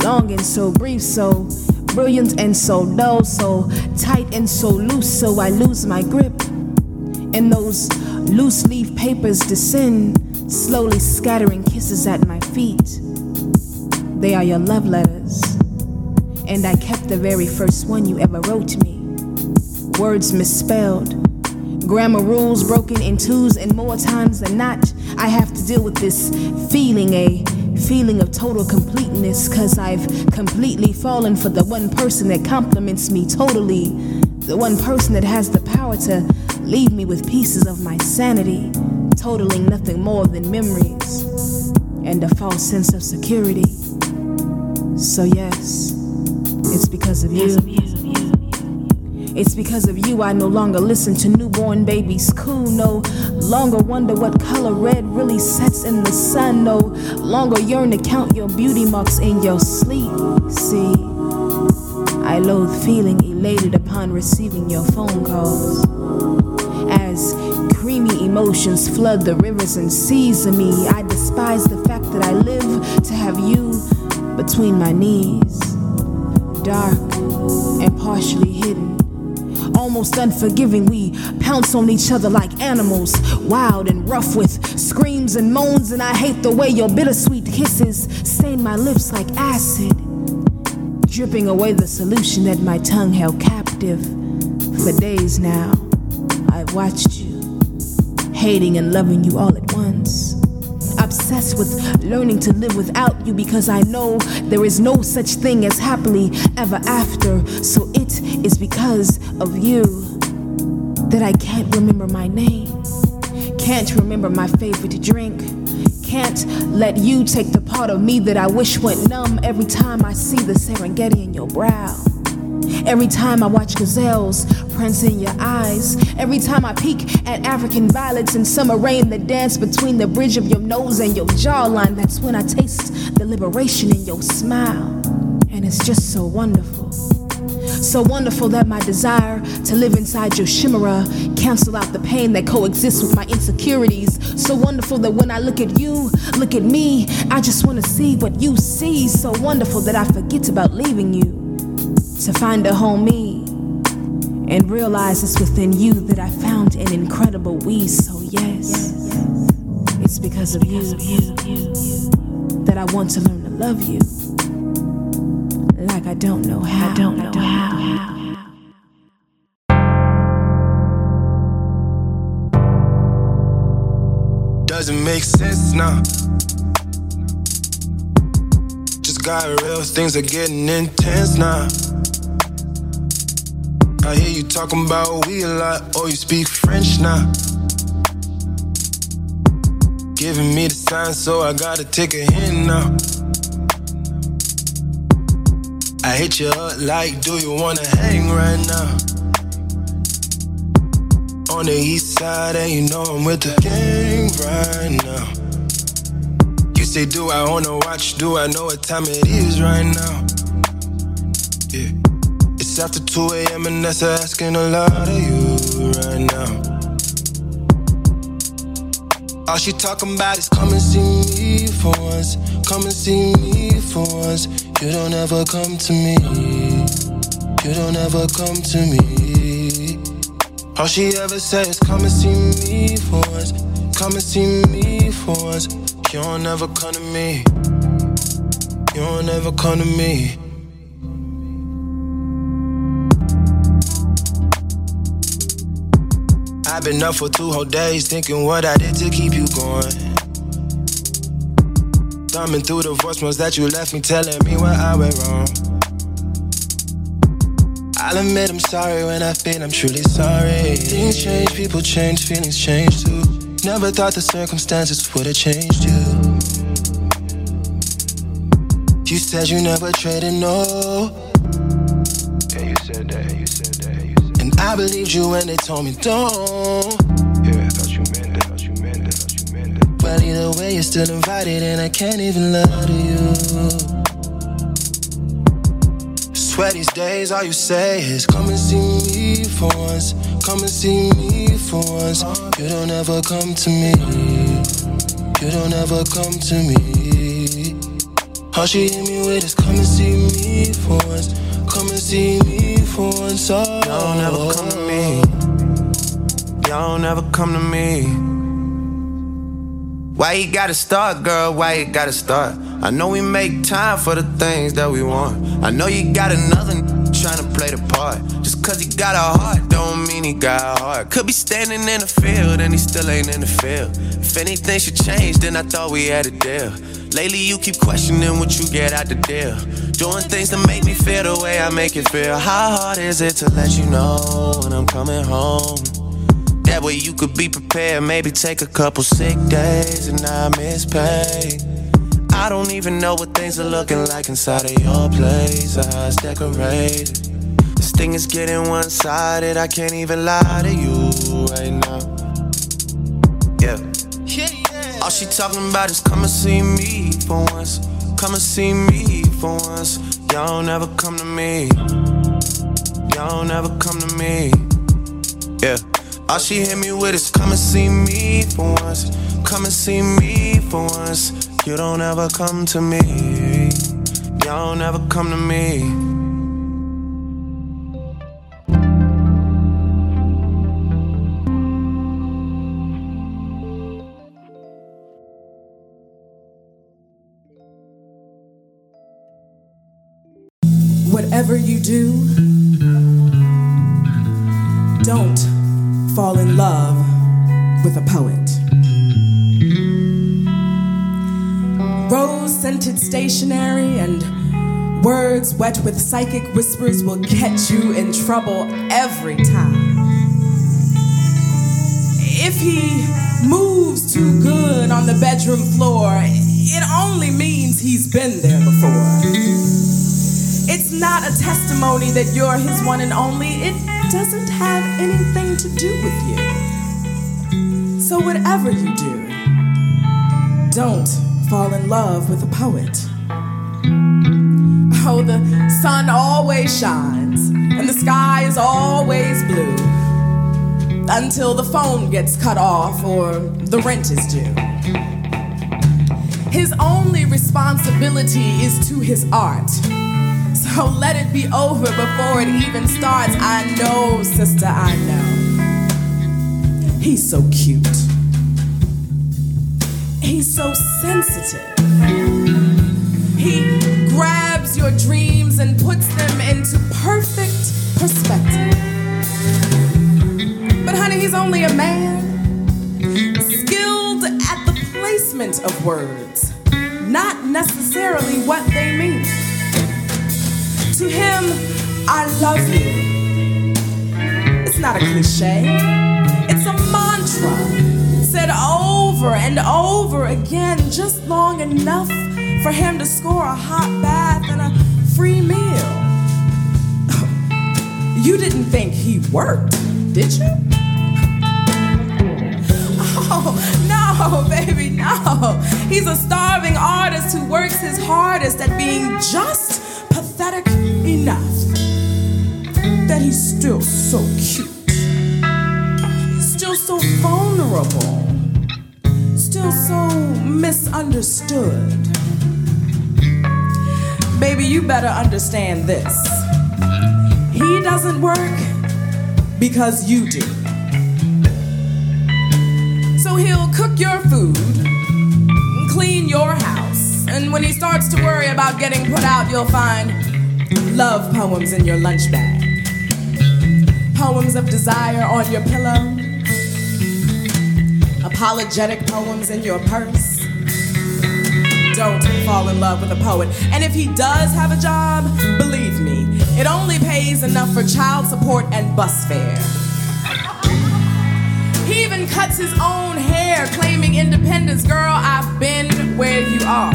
long and so brief, so brilliant and so dull, so tight and so loose, so I lose my grip. And those loose leaf papers descend, slowly scattering kisses at my feet. They are your love letters, and I kept the very first one you ever wrote me. words misspelled, grammar rules broken in twos, and more times than not, I have to deal with this feeling, a feeling of total completeness, cause I've completely fallen for the one person that compliments me totally, the one person that has the power to leave me with pieces of my sanity, totaling nothing more than memories and a false sense of security. So, yes, it's because of you. It's because of you I no longer listen to newborn babies coo. No longer wonder what color red really sets in the sun. No longer yearn to count your beauty marks in your sleep. See, I loathe feeling elated upon receiving your phone calls. As creamy emotions flood the rivers and seas of me, I despise the fact that I live to have you between my knees, dark and partially hidden. Almost unforgiving, we pounce on each other like animals, wild and rough with screams and moans. And I hate the way your bittersweet kisses stain my lips like acid, dripping away the solution that my tongue held captive. For days now, I've watched you, hating and loving you all at once. Obsessed with learning to live without you because I know there is no such thing as happily ever after. So it is because of you that I can't remember my name, can't remember my favorite drink, can't let you take the part of me that I wish went numb every time I see the Serengeti in your brow. Every time I watch gazelles prance in your eyes, every time I peek at African violets in summer rain that dance between the bridge of your nose and your jawline, that's when I taste the liberation in your smile. And it's just so wonderful. So wonderful that my desire to live inside your chimera cancel out the pain that coexists with my insecurities. So wonderful that when I look at you, look at me, I just want to see what you see. So wonderful that I forget about leaving you to find a homie and realize it's within you that I found an incredible we. So yes, it's because of you that I want to learn to love you like I don't know how. I don't know how. Doesn't make sense now. Just got real things are getting intense now. I hear you talking about we a lot, or you speak French now. Giving me the sign, so I gotta take a hint now. I hit you up like, do you wanna hang right now? On the east side, and you know I'm with the gang right now. You say, do I wanna watch? Do I know what time it is right now? Yeah. It's after 2 a.m. and that's asking a lot of you right now. All she talking about is come and see me for once. Come and see me for once. You don't ever come to me. You don't ever come to me. All she ever says, come and see me for once. Come and see me for once. You don't ever come to me. You don't ever come to me. I've been up for two whole days thinking what I did to keep you going. Thumbing through the voicemails that you left me telling me where I went wrong. I'll admit I'm sorry when I feel I'm truly sorry. Things change, people change, feelings change too. Never thought the circumstances would have changed you. You said you never traded no. Yeah, you said that, you said that, you said that. And I believed you when they told me don't. You. Well, either way, you're still invited, and I can't even lie to you. Swear these days, all you say is come and see me for once. Come and see me for once. You don't ever come to me. You don't ever come to me. All she hit me with is come and see me for once. Come and see me for once. Oh. Y'all don't ever come to me. Y'all don't ever come to me. Why you gotta start, girl? Why you gotta start? I know we make time for the things that we want. I know you got another trying to play the part. Just cause he got a heart, don't mean he got a heart. Could be standing in the field and he still ain't in the field. If anything should change, then I thought we had a deal. Lately, you keep questioning what you get out the deal. Doing things to make me feel the way I make it feel. How hard is it to let you know when I'm coming home? That way you could be prepared, maybe take a couple sick days and not miss pay. I don't even know what things are looking like inside of your place it's decorated. This thing is getting one sided, I can't even lie to you right now. Yeah. All she talking about is come and see me for once. Come and see me for once. Y'all don't come to me. Y'all don't come to me. Yeah. All she hit me with is come and see me for once. Come and see me for once. You don't ever come to me. Y'all don't ever come to me. Whatever you do, don't fall in love with a poet. Rose scented stationery and words wet with psychic whispers will get you in trouble every time. If he moves too good on the bedroom floor, it only means he's been there before. It's not a testimony that you're his one and only. It doesn't have anything to do with you. So, whatever you do, don't fall in love with a poet. Oh, the sun always shines and the sky is always blue until the phone gets cut off or the rent is due. His only responsibility is to his art. So let it be over before it even starts. I know, sister, I know. He's so cute. He's so sensitive. He grabs your dreams and puts them into perfect perspective. But, honey, he's only a man, skilled at the placement of words, not necessarily what they mean. To him, I love you. It's not a cliche, it's a mantra said over and over again, just long enough for him to score a hot bath and a free meal. You didn't think he worked, did you? Oh, no, baby, no. He's a starving artist who works his hardest at being just that he's still so cute. He's still so vulnerable. Still so misunderstood. Baby, you better understand this. He doesn't work because you do. So he'll cook your food, clean your house, and when he starts to worry about getting put out, you'll find love poems in your lunch bag, poems of desire on your pillow, apologetic poems in your purse. Don't fall in love with a poet. And if he does have a job, believe me, it only pays enough for child support and bus fare. He even cuts his own hair, claiming independence. Girl, I've been where you are.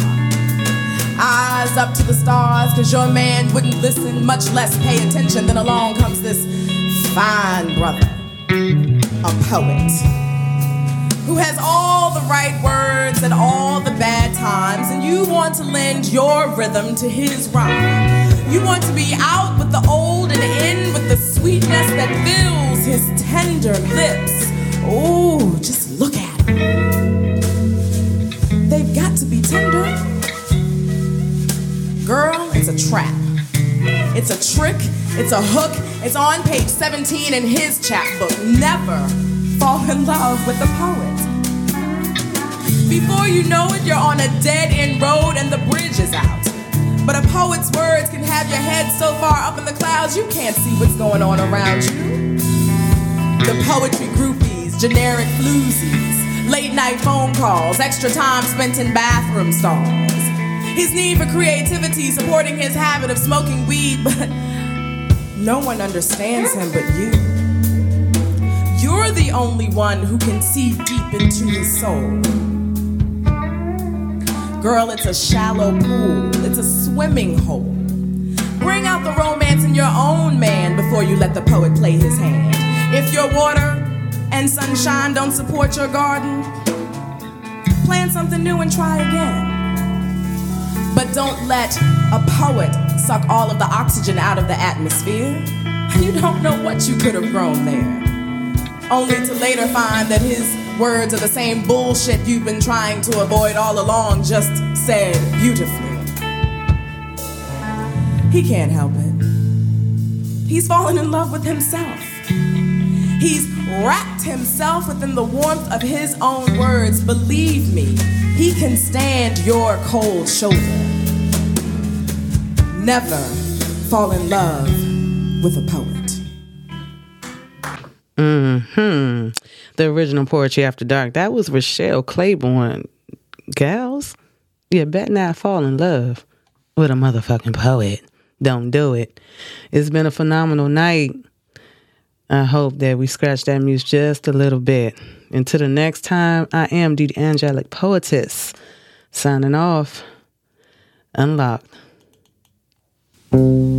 Eyes up to the stars, cause your man wouldn't listen, much less pay attention. Then along comes this fine brother, a poet, who has all the right words at all the bad times, and you want to lend your rhythm to his rhyme. You want to be out with the old and in with the sweetness that fills his tender lips. Oh, just look at them. They've got to be tender. Girl, it's a trap. It's a trick. It's a hook. It's on page 17 in his chapbook. Never fall in love with a poet. Before you know it, you're on a dead end road and the bridge is out. But a poet's words can have your head so far up in the clouds you can't see what's going on around you. The poetry groupies, generic floozies, late night phone calls, extra time spent in bathroom stalls. His need for creativity supporting his habit of smoking weed, but no one understands him but you. You're the only one who can see deep into his soul. Girl, it's a shallow pool, it's a swimming hole. Bring out the romance in your own man before you let the poet play his hand. If your water and sunshine don't support your garden, plant something new and try again. But don't let a poet suck all of the oxygen out of the atmosphere. You don't know what you could have grown there. Only to later find that his words are the same bullshit you've been trying to avoid all along, just said beautifully. He can't help it. He's fallen in love with himself. He's wrapped himself within the warmth of his own words. Believe me, he can stand your cold shoulder. Never fall in love with a poet. Mm hmm. The original Poetry After Dark. That was Rochelle Claiborne. Gals, you bet not fall in love with a motherfucking poet. Don't do it. It's been a phenomenal night. I hope that we scratch that muse just a little bit. Until the next time, I am D'Angelic Poetess. Signing off. Unlocked. In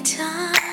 Anytime